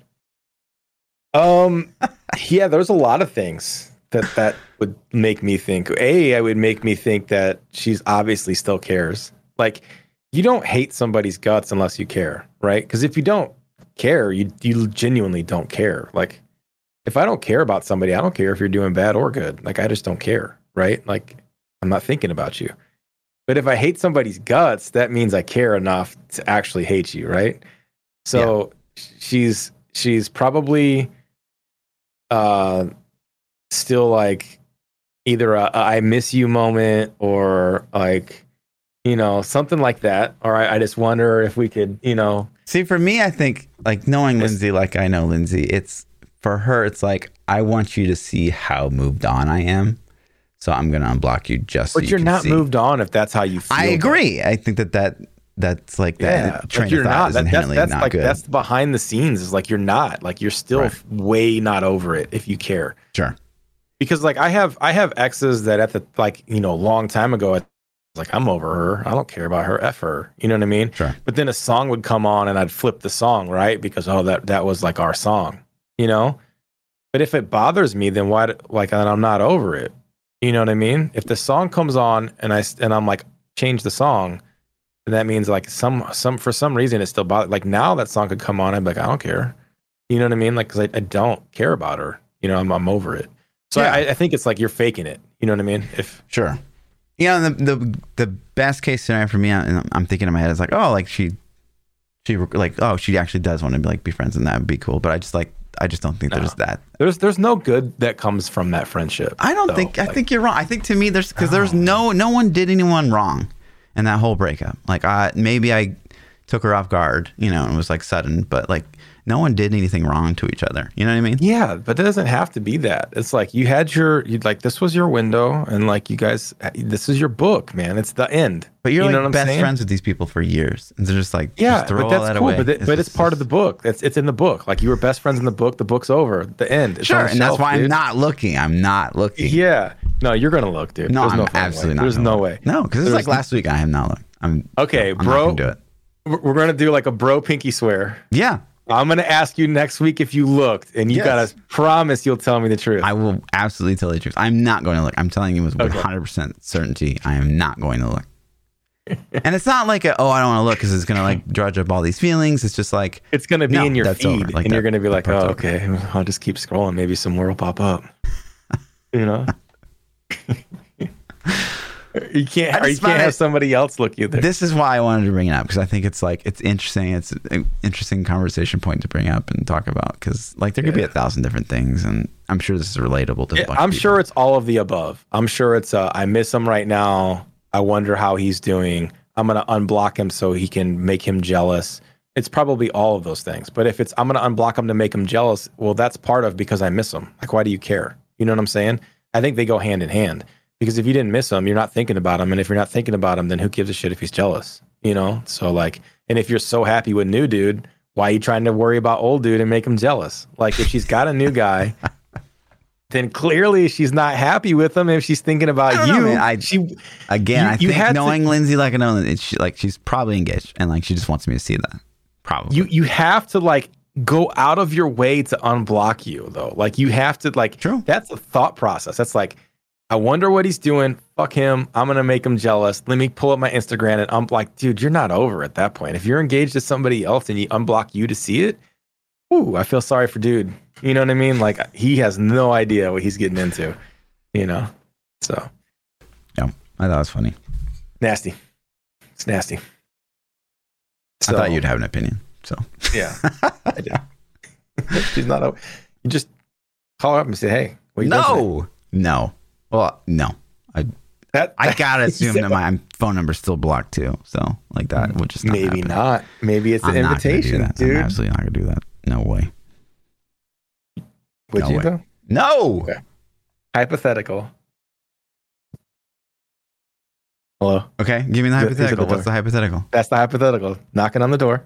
Um, yeah, there's a lot of things that that would make me think. A, I would make me think that she's obviously still cares. Like, you don't hate somebody's guts unless you care, right? Because if you don't care, you you genuinely don't care. Like, if I don't care about somebody, I don't care if you're doing bad or good. Like, I just don't care, right? Like, I'm not thinking about you. But if I hate somebody's guts, that means I care enough to actually hate you, right? So she's she's probably uh still like either a, a I miss you moment or like you know something like that. Or I, I just wonder if we could you know See, for me, I think like knowing. Lindsay, like I know Lindsay, it's for her. It's like I want you to see how moved on I am, so I'm gonna unblock you just. but you you're can not see. moved on if that's how you feel. I agree. I think that that that's like that Yeah, train like you're not. That, that's inherently that's not like good. that's behind the scenes. Is like you're not. Like you're still Right. way not over it if you care. sure. because like I have I have exes that at the like you know a long time ago it's like I'm over her I don't care about her F her you know what I mean Sure. but then a song would come on and I'd flip the song right because oh that that was like our song you know but if it bothers me then why like and I'm not over it you know what I mean if the song comes on and I and I'm like change the song then that means like some some for some reason it still bothers like now that song could come on I'd be like I don't care you know what I mean like because I, I don't care about her you know I'm, I'm over it so Yeah. I, I think it's like you're faking it. You know what I mean? If Sure. You know, the the the best case scenario for me, and I'm thinking in my head is like, oh, like she, she like, oh, she actually does want to be like be friends, and that would be cool. But I just like, I just don't think No. there's that. there's there's no good that comes from that friendship. I don't though. think. I think you're wrong. I think to me, there's because there's oh. no no one did anyone wrong in that whole breakup. Like, I maybe I took her off guard, you know, and it was like sudden, but like no one did anything wrong to each other. You know what I mean? Yeah, but it doesn't have to be that. It's like you had your you like this was your window, and like you guys, this is your book, man. It's the end. But you're you know like what I'm best saying? friends with these people for years, and they're just like, Yeah, just throw but all that's that cool. away. But, it, but it's part of the book. That's it's in the book. Like you were best friends in the book. The book's over. The end. It's Sure, and that's shelf, why I'm not looking. I'm not looking. Yeah. No, you're gonna look, dude. No, There's I'm no absolutely way. not. There's no way. No, because it's like last week. I have not looked. I'm Okay, I'm bro. Do it. We're we're gonna do like a bro pinky swear. Yeah, I'm gonna ask you next week if you looked, and you Yes. gotta promise you'll tell me the truth. I will absolutely tell you the truth. I'm not going to look. I'm telling you with 100 percent certainty. I am not going to look. and it's not like a, oh I don't want to look because it's gonna like drudge up all these feelings. It's just like it's gonna be No, in your feed, over. Like and you're gonna be like, "Oh, over. okay, I'll just keep scrolling. Maybe some more will pop up." you know, you can't. You can't have somebody else look you this is why I wanted to bring it up because I think it's like it's interesting. It's an interesting conversation point to bring up and talk about because like there could be a thousand different things, and I'm sure this is relatable to. a Yeah, bunch I'm people. sure it's all of the above. I'm sure it's uh, I miss him right now. I wonder how he's doing. I'm gonna unblock him so he can make him jealous. It's probably all of those things. But if it's I'm gonna unblock him to make him jealous, well, that's part of because I miss him. Like, why do you care? You know what I'm saying? I think they go hand in hand. Because if you didn't miss him, you're not thinking about him. And if you're not thinking about him, then who gives a shit if he's jealous? You know? So like, and if you're so happy with new dude, why are you trying to worry about old dude and make him jealous? Like if she's got a new guy then clearly she's not happy with him if she's thinking about I you. know. I- she Again, You- I you think had to- knowing Lindsay like I know, it's she, like she's probably engaged, and like she just wants me to see that. Probably. you you have to like go out of your way to unblock you though. Like you have to like True. that's a thought process. That's like I wonder what he's doing. Fuck him. I'm gonna make him jealous. Let me pull up my Instagram and I'm like, dude, you're not over at that point. If you're engaged to somebody else and you unblock you to see it, ooh, I feel sorry for dude. You know what I mean? Like he has no idea what he's getting into. You know? So yeah, I thought it was funny. nasty. It's nasty. I thought you'd have an opinion. So Yeah, I did. She's not. A, you just call her up and say, "Hey, what you doing no, no. Well, no. I That, I gotta assume that my phone number's still blocked too. So like that would just not maybe happen. not. Maybe it's an I'm do invitation, that. I'm dude. absolutely not gonna do that. No way. Would no you way. though? No. Okay. Hypothetical. Hello. Okay, give me the at the hypothetical. What's the hypothetical? That's the hypothetical. Knocking on the door,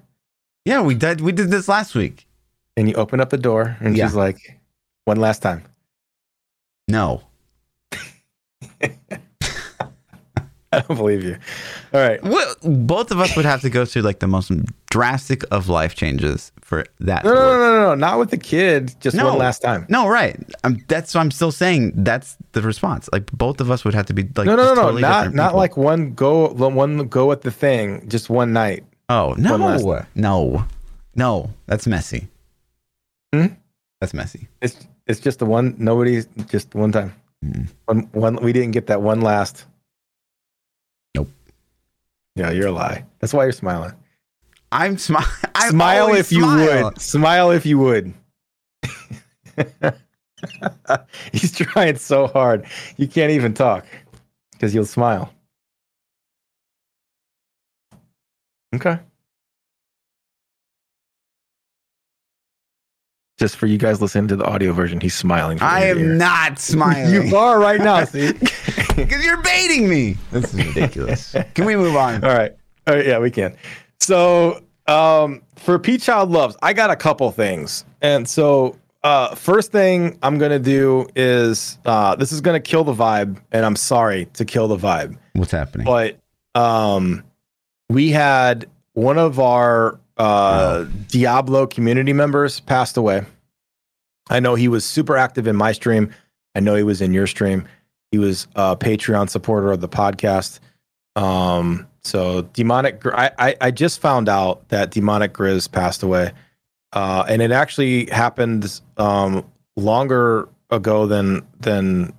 Yeah, we did. We did this last week. and you open up the door, and Yeah. she's like, "One last time." No. I don't believe you. All right. Well, both of us would have to go through like the most drastic of life changes for that. No, no, no, no, no, not with the kid. Just No. one last time. No, right. Um, that's what I'm still saying. That's the response. Like both of us would have to be like no, no, no, no, not not people. like one go, one go at the thing, just one night. oh no, no, no. That's messy. Hmm? That's messy. It's it's just the one. Nobody's just one time. Mm. One one. We didn't get that one last. Nope. Yeah, you're a lie. That's why you're smiling. I'm smiling. smile if you would. Smile if you would. He's trying so hard. You can't even talk because you'll smile. Okay. Just for you guys listening to the audio version, he's smiling. from I ear to ear. am not smiling. You are right now. See. because you're baiting me. This is ridiculous. Can we move on? All right. All right. Yeah, we can. So, um, for P Child Loves, I got a couple things. And so, uh, first thing I'm going to do is uh, this is going to kill the vibe. And I'm sorry to kill the vibe. What's happening? But um, we had one of our uh, Diablo community members passed away. I know he was super active in my stream. I know he was in your stream. He was a Patreon supporter of the podcast. Um, so demonic, Gr- I, I I just found out that demonic Grizz passed away, uh, and it actually happened um, longer ago than than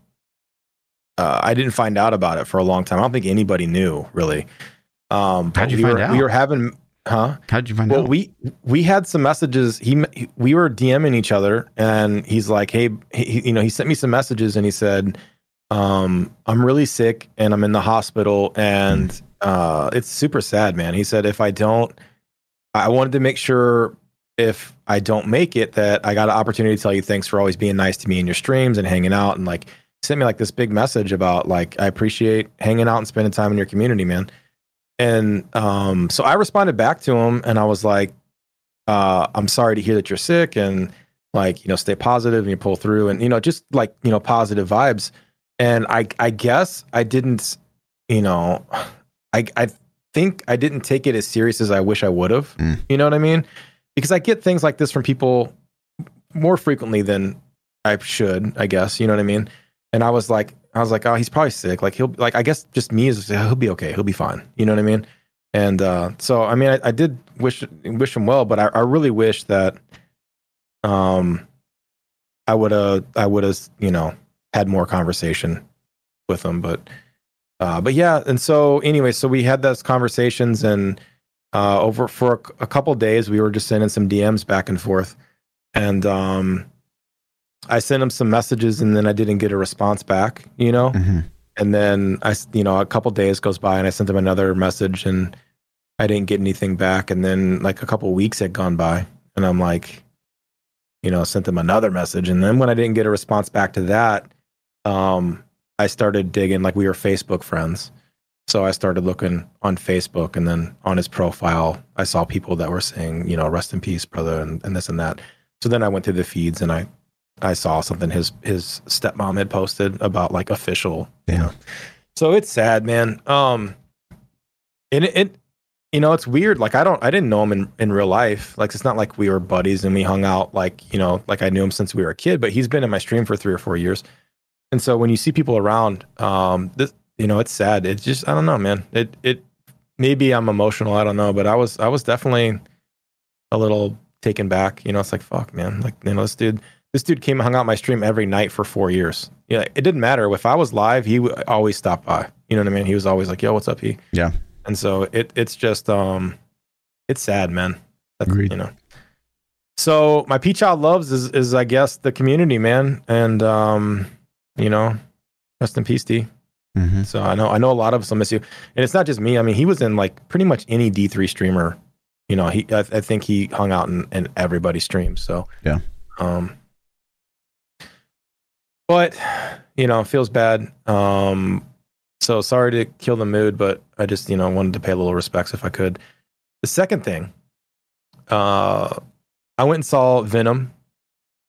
uh, I didn't find out about it for a long time. I don't think anybody knew really. Um, How'd you we find were, out? We were having, huh? How did you find Well, out? we we had some messages. He we were DMing each other, and he's like, "Hey, he, you know," he sent me some messages, and he said, um, "I'm really sick, and I'm in the hospital, and uh, it's super sad, man." He said, "If I don't, I wanted to make sure if I don't make it, that I got an opportunity to tell you thanks for always being nice to me in your streams and hanging out, and like." Sent me like this big message about like I appreciate hanging out and spending time in your community, man. And um, so I responded back to him and I was like, uh, I'm sorry to hear that you're sick and like, you know, stay positive and you pull through and, you know, just like, you know, positive vibes. And I, I guess I didn't, you know, I, I think I didn't take it as serious as I wish I would have. Mm. You know what I mean? Because I get things like this from people more frequently than I should, I guess. You know what I mean? And I was like, I was like, oh, he's probably sick. Like he'll like I guess just me is he'll be okay. He'll be fine. You know what I mean? And uh, so I mean I, I did wish wish him well, but I, I really wish that um I would have I would have you know had more conversation with him. But uh, but yeah, and so anyway, so we had those conversations and uh, over for a, a couple days we were just sending some DMs back and forth, and um, I sent him some messages and then I didn't get a response back. You know, Mhm. and then I, you know, a couple days goes by and I sent him another message and I didn't get anything back. And then like a couple weeks had gone by and I'm like, you know, sent them another message. And then when I didn't get a response back to that, um, I started digging like we were Facebook friends. So I started looking on Facebook and then on his profile, I saw people that were saying, you know, rest in peace, brother, and, and this and that. So then I went through the feeds and I I saw something his his stepmom had posted about like official, you Yeah. know. So it's sad, man. Um, and it, it, you know, it's weird. Like I don't, I didn't know him in in real life. Like it's not like we were buddies and we hung out. Like you know, like I knew him since we were a kid. But he's been in my stream for three or four years. And so when you see people around, um, this, you know, it's sad. It's just, I don't know, man. It, it, maybe I'm emotional. I don't know, but I was, I was definitely a little taken back. You know, it's like, fuck, man. Like, you know, this dude, this dude came and hung out my stream every night for four years. Yeah, it didn't matter if I was live. He would always stop by. You know what I mean? He was always like, "Yo, what's up, he?" Yeah. And so it, it's just, um, it's sad, man. That's, Agreed. You know. So my P Child loves is, is I guess the community, man, and um, you know, rest in peace, D. hmm So I know I know a lot of us will miss you, and it's not just me. I mean, he was in like pretty much any D three streamer. You know, he I, I think he hung out in, in everybody's streams. So Yeah. Um. But you know, feels bad. Um. So sorry to kill the mood, but I just you know wanted to pay a little respects if I could. The second thing, uh, I went and saw Venom.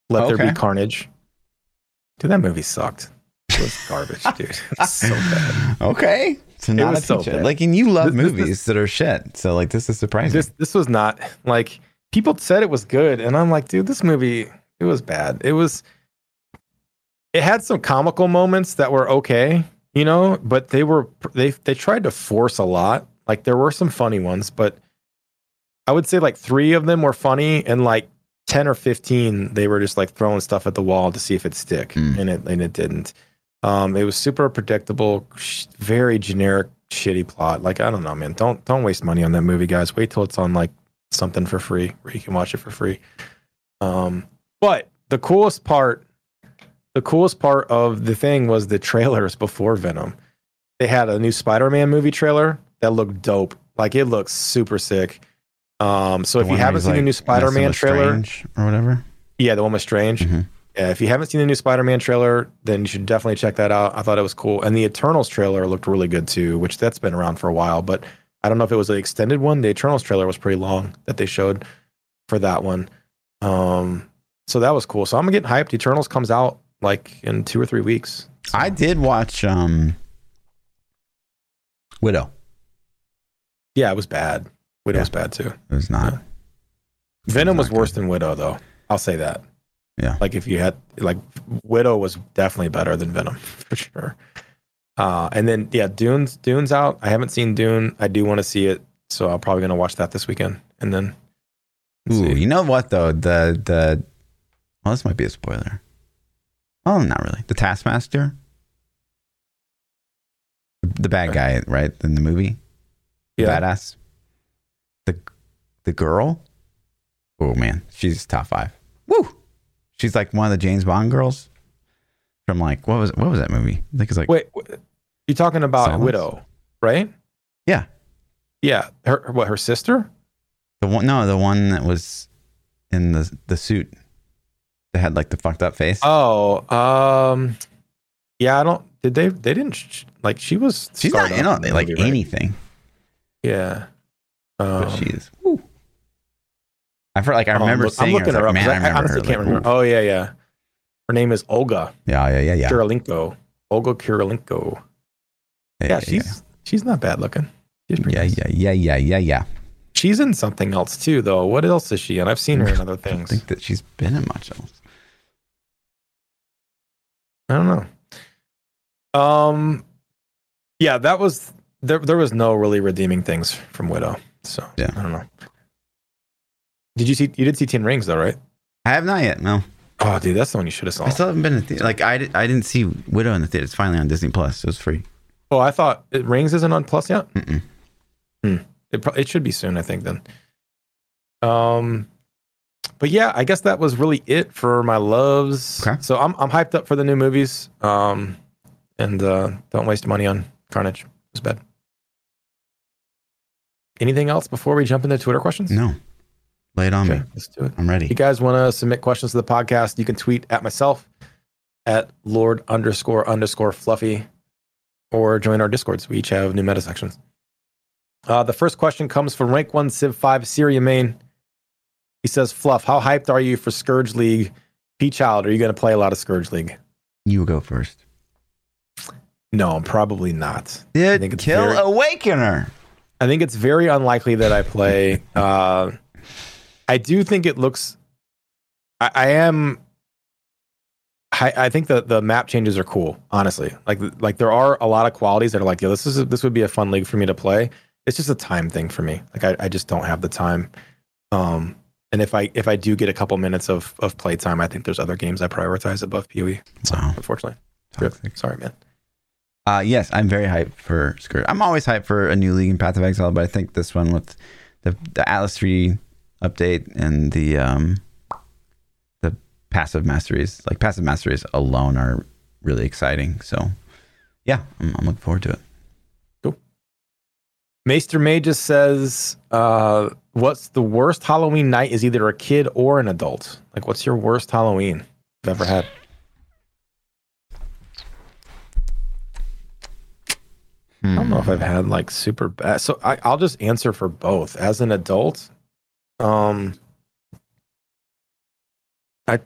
Let there be carnage. Dude, that movie sucked. It was garbage, dude. It's so bad. Okay. So not was a so bad. Like, and you love This- this- movies that are shit. So like, this is surprising. This this was not like people said it was good, and I'm like, dude, this movie it was bad. It was. It had some comical moments that were okay, you know, but they were they they tried to force a lot. Like there were some funny ones, but I would say like three of them were funny, and like ten or fifteen they were just like throwing stuff at the wall to see if it'd stick, Mm. and it and it didn't. Um, it was super predictable, sh- very generic, shitty plot. Like I don't know, man. Don't don't waste money on that movie, guys. Wait till it's on like something for free where you can watch it for free. Um, but the coolest part, the coolest part of the thing was the trailers before Venom. They had a new Spider-Man movie trailer that looked dope. Like it looks super sick. Um, so The if you haven't seen the new Spider-Man trailer, or whatever. yeah, the one with Strange. Mhm. Yeah, if you haven't seen the new Spider-Man trailer, then you should definitely check that out. I thought it was cool, and the Eternals trailer looked really good too, which that's been around for a while. But I don't know if it was the extended one. The Eternals trailer was pretty long that they showed for that one. Um, so that was cool. So I'm getting hyped. Eternals comes out like in two or three weeks. So- I did watch um Widow. yeah, it was bad. Widow Yeah. was bad too. It was not. Venom not was worse good. than Widow though. I'll say that. Yeah. Like if you had like Widow was definitely better than Venom for sure. Uh and then yeah, Dune's Dune's out. I haven't seen Dune. I do want to see it, so I'm probably gonna watch that this weekend. And then Ooh, see. you know what though? The the well, this might be a spoiler. Oh, not really. The Taskmaster, the bad guy, right in the movie, yeah. badass. The the girl. Oh man, she's top five. Woo! She's like one of the James Bond girls from like what was what was that movie? I think it's like Wait, you're talking about Silence? Widow, right? Yeah. Yeah. Her her- what? Her sister? the one. No, the one that was in the the suit that had like the fucked up face. Oh, um, yeah. I don't. Did they? They didn't. Like she was. she's not in on like movie, right? anything. Yeah. but Um, she is. Woo. I feel like I I'm remember look- seeing. I'm looking her. her I up. like, man, I I, honestly her. can't like, remember. ooh. Oh yeah, yeah. Her name is Olga Yeah, yeah, yeah, yeah. Kurylenko. Olga Kurylenko. Yeah, she's she's not bad looking. She's pretty yeah, nice. yeah, yeah, yeah, yeah, yeah. She's in something else too, though. What else is she in? I've seen her in other things. I think that she's been in much else. I don't know. Um, yeah, that was there. There was no really redeeming things from Widow. So Yeah. I don't know. Did you see? You did see Ten Rings though, right? I have not yet. No, Oh, dude, that's the one you should have saw. I still haven't been in the. Like I, did, I didn't see Widow in the theater. It's finally on Disney Plus. So it's free. oh, I thought it, Rings isn't on Plus yet. Mm-mm. It it should be soon, I think. Then. Um, but yeah, I guess that was really it for my loves. Okay. So I'm I'm hyped up for the new movies. Um, and uh, don't waste money on Carnage. It's bad. Anything else before we jump into Twitter questions? No, lay it on Okay, me. let's do it. I'm ready. If you guys want to submit questions to the podcast, you can tweet at myself at Lord underscore underscore fluffy or join our discords. We each have new meta sections. Uh, the first question comes from Rank 1 Civ 5 Syria main. He says, Fluff, how hyped are you for Scourge League P Child, are you going to play a lot of Scourge League? You go first. No, probably not. Did think it's kill very- Awakener? I think it's very unlikely that I play. Uh, I do think it looks. I, I am. I, I think the the map changes are cool. Honestly, like like there are a lot of qualities that are like, yeah, this is a, this would be a fun league for me to play. It's just a time thing for me. Like I, I just don't have the time. Um, and if I if I do get a couple minutes of of play time, I think there's other games I prioritize above PoE. Unfortunately, Toxic. sorry, man. Uh, yes, I'm very hyped for Scourge. I'm always hyped for a new league in Path of Exile, but I think this one with the the Atlas 3 update and the um the passive masteries, like passive masteries alone, are really exciting. So, yeah, I'm, I'm looking forward to it. Cool. Maester May just says, uh, "What's the worst Halloween night? Is either a kid or an adult. Like, what's your worst Halloween you've ever had?" I don't know if I've had like super bad. So I, I'll just answer for both. As an adult, um, I,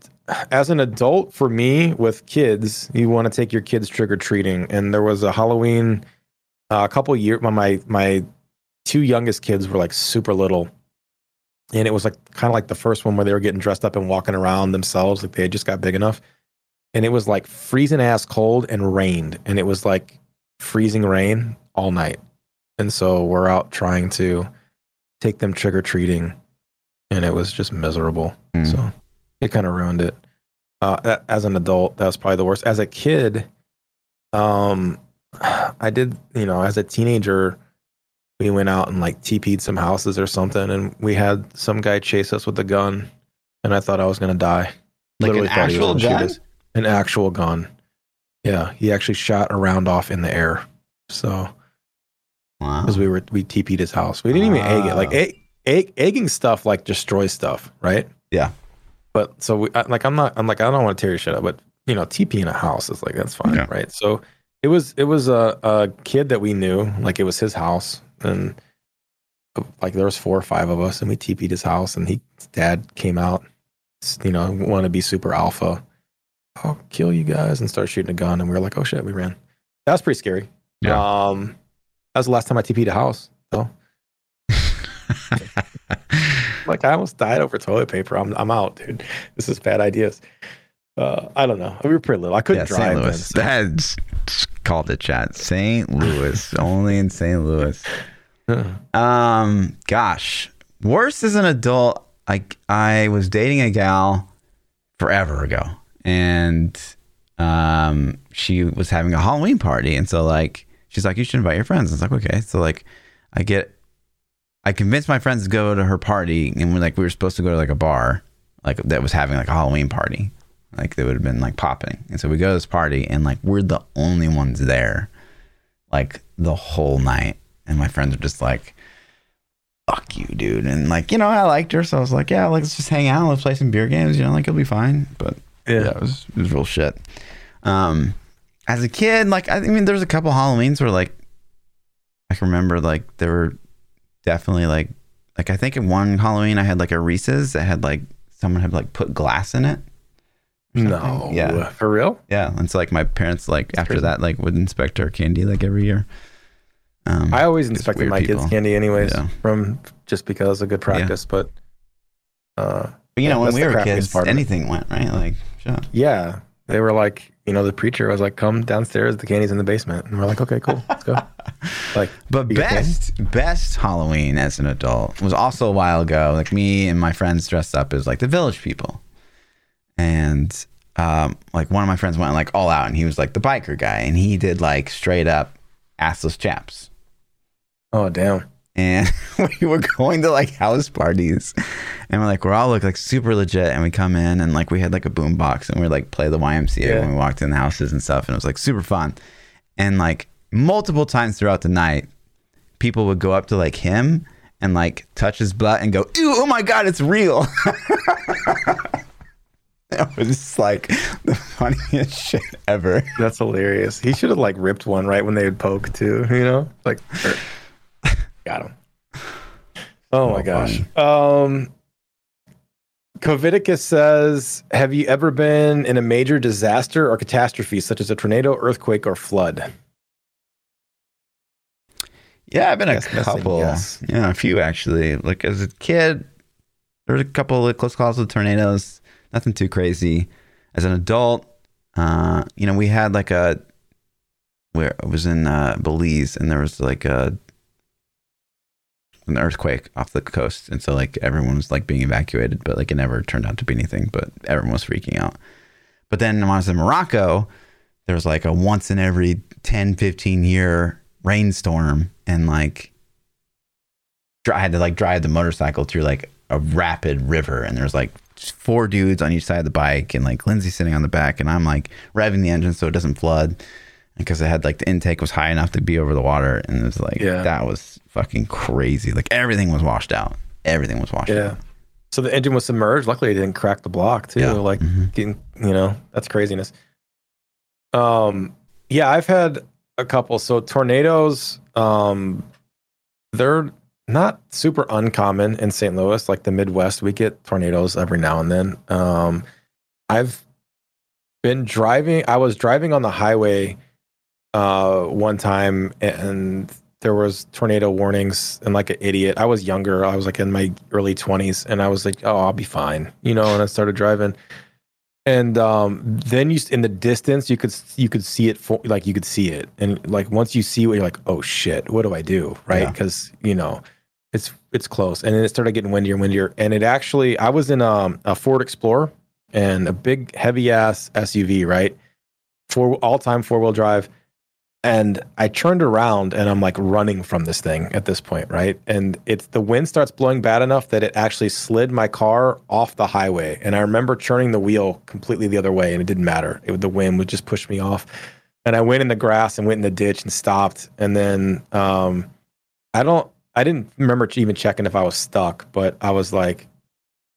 as an adult, for me with kids, you want to take your kids trick or treating, and there was a Halloween uh, a couple years. My my my two youngest kids were like super little, and it was like kind of like the first one where they were getting dressed up and walking around themselves, like they had just got big enough, and it was like freezing ass cold and rained, and it was like freezing rain all night. And so we're out trying to take them trick or treating, and it was just miserable. Mm. So it kind of ruined it. Uh, a- as an adult, that was probably the worst. As a kid, um, I did, you know, as a teenager, we went out and like TP'd some houses or something, and we had some guy chase us with a gun, and I thought I was gonna die. Like an Literally was actual gun? An actual gun. Yeah, he actually shot a round off in the air. So Wow. because we were we TP'd his house, we didn't even egg it. Like egg, egg, egging stuff like destroys stuff, right? Yeah. But so we I, like I'm not I'm like I don't want to tear your shit up, but you know TP in a house is like that's fine, Yeah. right? So it was it was a, a kid that we knew, like it was his house, and like there was four or five of us, and we TP'd his house, and he his dad came out, you know, want to be super alpha. I'll kill you guys and start shooting a gun, and we were like, oh shit, we ran. That was pretty scary. Yeah. Um, that was the last time I TP'd a house. So like I almost died over toilet paper. I'm I'm out, dude. This is bad ideas. Uh, I don't know. We were pretty little. I couldn't yeah, drive. St. then, Louis. so- That's called the chat. St. Louis. Only in St. Louis. Um, gosh, worse as an adult. I I was dating a gal forever ago, and um, she was having a Halloween party, and so like she's like, you should invite your friends. I was like, okay. So like, I get, I convinced my friends to go to her party, and we're like, we were supposed to go to like a bar, like that was having like a Halloween party, like they would have been like popping, and so we go to this party, and like we're the only ones there, like the whole night, and my friends are just like fuck you, dude. And like, you know, I liked her, so I was like, yeah, let's just hang out, let's play some beer games, you know, like it'll be fine. But yeah, it was it was real shit. Um, as a kid, like I mean, there's a couple Halloweens where like I can remember like there were definitely like like I think in one Halloween I had like a Reese's that had like someone had like put glass in it. No. Yeah. For real? Yeah. And so like my parents like after crazy. that like would inspect our candy like every year. Um, I always inspected my people. kids' candy anyways, Yeah. from just because of good practice. But uh, but you know, when we were kids, part of it. anything went right. Like, up. yeah, they were like, you know, the preacher was like, "Come downstairs. The candy's in the basement." And we're like, "Okay, cool, let's go." like, But best best Halloween as an adult was also a while ago. Like me and my friends dressed up as like the village people, and um, like one of my friends went like all out, and he was like the biker guy, and he did like straight up assless chaps. Oh damn, And we were going to like house parties, and we're like we're all look like super legit, and we come in and like we had like a boom box, and we like play the YMCA Yeah. when we walked in the houses and stuff, and it was like super fun, and like multiple times throughout the night, people would go up to like him and like touch his butt and go, "Ew, oh my god, it's real." it was just like the funniest shit ever. that's hilarious. He should have like ripped one right when they would poke too. You know, like er, got him. Oh my gosh. Um, Coviticus says, "Have you ever been in a major disaster or catastrophe, such as a tornado, earthquake, or flood?" Yeah, I've been a Yes, couple. yes. Yeah, a few actually. Like as a kid, there was a couple of close calls with tornadoes. Nothing too crazy. As an adult, uh, you know, we had like a where it was in uh, Belize, and there was like a an earthquake off the coast, and so like everyone was like being evacuated, but like it never turned out to be anything. But everyone was freaking out. But then when I was in Morocco, there was like a once in every 10, 15 year rainstorm, and like I had to like drive the motorcycle through like a rapid river, and there's like four dudes on each side of the bike, and like Lindsay sitting on the back, and I'm like revving the engine so it doesn't flood, because it had like the intake was high enough to be over the water, and it was like Yeah. that was fucking crazy. Like everything was washed out. Everything was washed Yeah. out. So the engine was submerged. Luckily, it didn't crack the block too. Yeah. Like Mhm. getting, you know, that's craziness. Um, yeah, I've had a couple. So tornadoes, um, they're not super uncommon in St. Louis. Like the Midwest, we get tornadoes every now and then. Um, I've been driving. I was driving on the highway uh, one time, and there was tornado warnings. And like an idiot, I was younger. I was like in my early twenties, and I was like, "Oh, I'll be fine," you know. And I started driving, and um, then you in the distance you could you could see it for like you could see it, and like once you see it, you're like, "Oh shit, what do I do?" Right? Yeah. Because you know. It's it's close, and then it started getting windier and windier. And it actually, I was in um, a Ford Explorer and a big heavy ass SUV, right? Four all time four wheel drive. And I turned around and I'm like running from this thing at this point, right? And it's the wind starts blowing bad enough that it actually slid my car off the highway. And I remember turning the wheel completely the other way and it didn't matter. It, the wind would just push me off. And I went in the grass and went in the ditch and stopped. And then um, I don't, I didn't remember even checking if I was stuck, but I was like,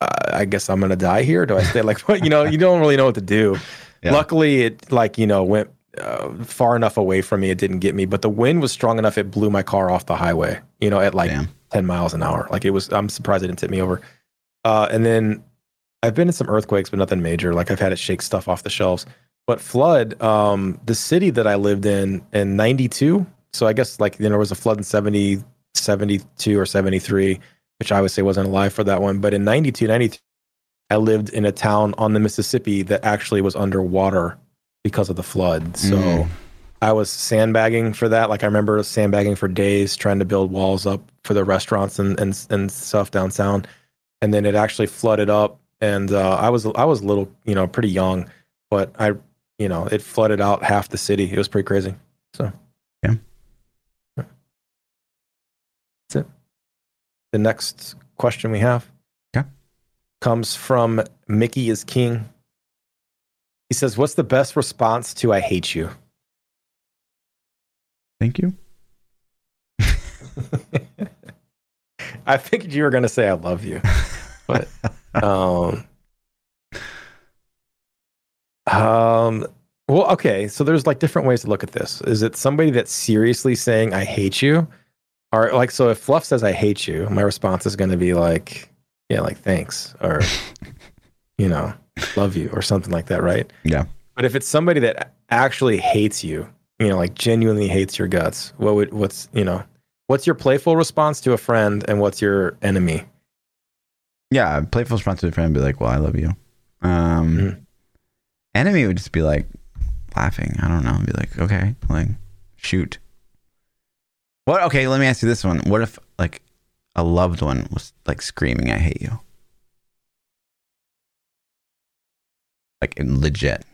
uh, I guess I'm gonna die here. Do I stay? Like, what? You know, you don't really know what to do. Yeah. Luckily, it like you know went uh, far enough away from me. It didn't get me, but the wind was strong enough. It blew my car off the highway. You know, at like Damn. 10 miles an hour. Like it was. I'm surprised it didn't tip me over. Uh, and then I've been in some earthquakes, but nothing major. Like I've had it shake stuff off the shelves. But flood, um, the city that I lived in in '92. So I guess like you know, there was a flood in 70, 72 or 73, which I would say wasn't alive for that one. But in 92, 93, I lived in a town on the Mississippi that actually was underwater because of the flood. So Mm. I was sandbagging for that. Like I remember sandbagging for days, trying to build walls up for the restaurants and and, and stuff downtown. And then it actually flooded up, and uh, I was I was a little, you know, pretty young, but I, you know, it flooded out half the city. It was pretty crazy. So Yeah. That's it. The next question we have Okay. comes from Mickey is King. He says, "What's the best response to I hate you?" Thank you. I figured you were going to say I love you, but um, um, well, okay. So there's like different ways to look at this. Is it somebody that's seriously saying I hate you, or like so? If Fluff says I hate you, my response is going to be like, yeah, like thanks, or you know, love you, or something like that, right? Yeah. But if it's somebody that actually hates you, you know, like genuinely hates your guts, what would what's you know, what's your playful response to a friend, and what's your enemy? Yeah, playful response to a friend would be like, "Well, I love you." Um, Mhm. enemy would just be like laughing. I don't know. Be like, okay, like shoot. What? Okay, let me ask you this one. What if like a loved one was like screaming, "I hate you," like legit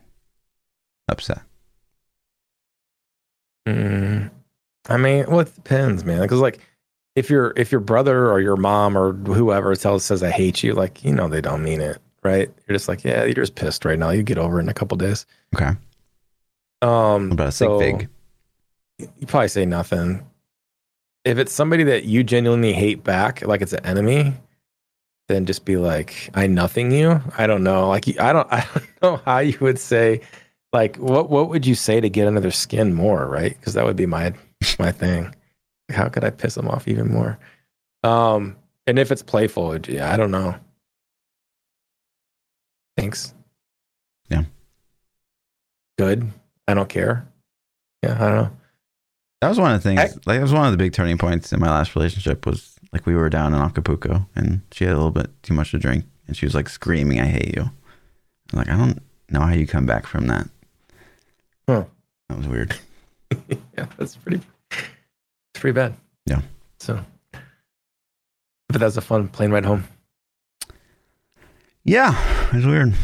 upset? Mm, I mean, well, it depends, man. Because like, if your if your brother or your mom or whoever tells says I hate you, like you know they don't mean it, right? You're just like, yeah, you're just pissed right now. You get over it in a couple days. Okay. Um, a so fig? you probably say nothing. If it's somebody that you genuinely hate back, like it's an enemy, then just be like, I nothing you. I don't know. Like I don't I don't know how you would say like what what would you say to get under their skin more, right? Because that would be my my thing. How could I piss them off even more? Um, and if it's playful, it- yeah, I don't know. Thanks. Yeah. Good. I don't care. Yeah, I don't know. That was one of the things. Heck- Like that was one of the big turning points in my last relationship. Was like we were down in Acapulco and she had a little bit too much to drink and she was like screaming, "I hate you." I'm like I don't know how you come back from that. Huh. That was weird. yeah, that's pretty. It's pretty bad. Yeah. So, but that was a fun plane ride home. Yeah, it was weird.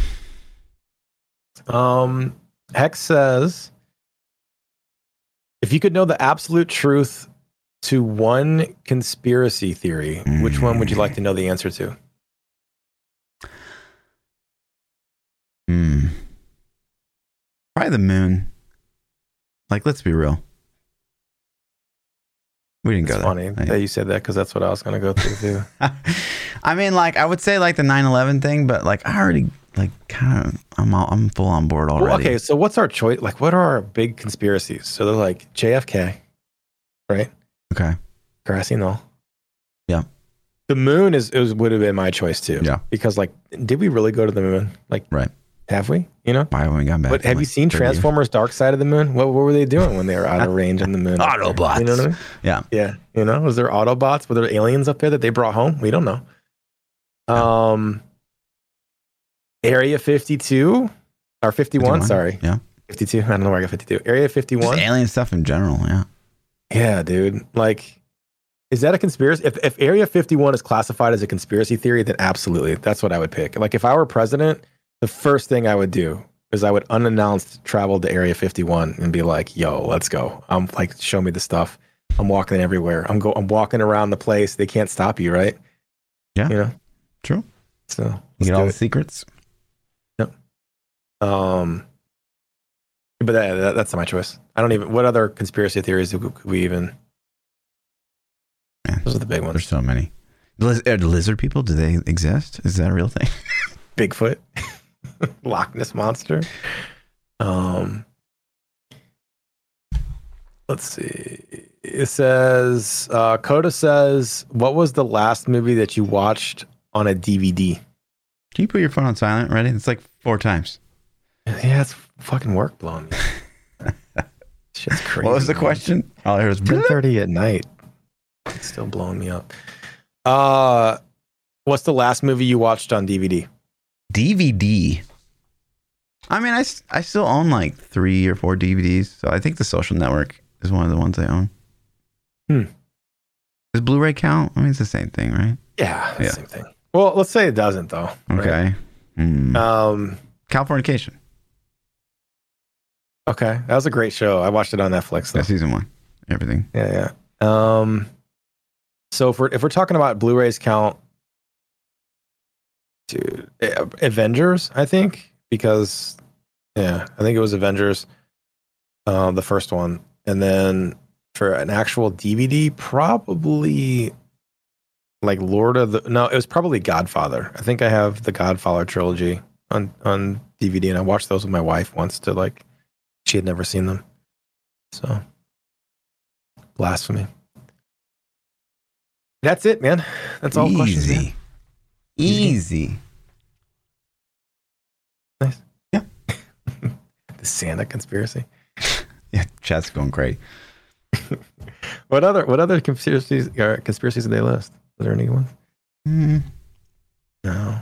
Um, Hex says, if you could know the absolute truth to one conspiracy theory, which one would you like to know the answer to? Hmm. Probably the moon. Like, let's be real. We didn't It's go funny there. that you said that because that's what I was going to go through too. I mean, like, I would say like the 9/11 thing, but like, I already like kind of, I'm all, I'm full on board already. Well, okay, so what's our choice? Like, what are our big conspiracies? So they're like JFK, right? Okay. Grassy Knoll. Yeah. The moon is, is would have been my choice too. Yeah. Because like, did we really go to the moon? Like, Right. have we? You know. Why when we got back? But have like, you seen 30 years. Transformers: Dark Side of the Moon? What, what were they doing when they were out of range on the moon? Autobots. You know what I mean? Yeah. Yeah. You know, was there Autobots? Were there aliens up there that they brought home? We don't know. Um, Area 52 or 51, 51? sorry. Yeah. 52. I don't know where I got 52. Area Just 51. alien stuff in general. Yeah. Yeah, dude. Like, is that a conspiracy? If, if Area 51 is classified as a conspiracy theory, then absolutely. That's what I would pick. Like, if I were president, the first thing I would do is I would unannounced travel to Area 51 and be like, yo, let's go. I'm like, show me the stuff. I'm walking everywhere. I'm go I'm walking around the place. They can't stop you, right? Yeah. You know? True. So You get all do the it. secrets. Um but that, that, that's not my choice. I don't even what other conspiracy theories could we even Man, those are the big ones. there's so many. Liz- are lizard people? Do they exist? Is that a real thing? Bigfoot, Loch Ness monster. Um, let's see. It says uh, Coda says, "What was the last movie that you watched on a DVD?" Can you put your phone on silent? Ready? It's like four times. Yeah, it's fucking work blowing me. Shit's crazy. What was the man. question? Oh, I heard was Ten thirty at night. It's still blowing me up. Uh, what's the last movie you watched on DVD? DVD. I mean, I, I still own like three or four DVDs, so I think The Social Network is one of the ones I own. Hmm. Does Blu-ray count? I mean, it's the same thing, right? Yeah, Yeah. same thing. Well, let's say it doesn't though. right? Okay. Hmm. Um. Californication. Okay, that was a great show. I watched it on Netflix. Though. That's season one. Everything. Yeah, yeah. Um, so if we're if we're talking about Blu-rays count, dude, eh, Avengers, I think because yeah, I think it was Avengers, uh, the first one, and then for an actual DVD, probably like Lord of the no, it was probably Godfather. I think I have the Godfather trilogy on on DVD, and I watched those with my wife once to like she had never seen them, so blasphemy. That's it, man. That's all questions. man. Easy. Nice. Yeah. The Santa conspiracy. Yeah, chat's going crazy. What other what other conspiracies uh, conspiracies did they list? Was there any ones? Hmm. No.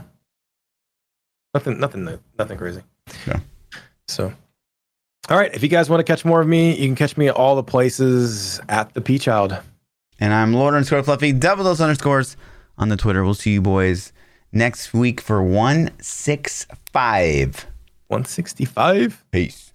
Nothing nothing nothing crazy. Yeah. So all right, if you guys want to catch more of me, you can catch me at all the places at the P Child. And I'm Lord underscore Fluffy, double those underscores on the Twitter. We'll see you boys next week for 165. 165. Peace.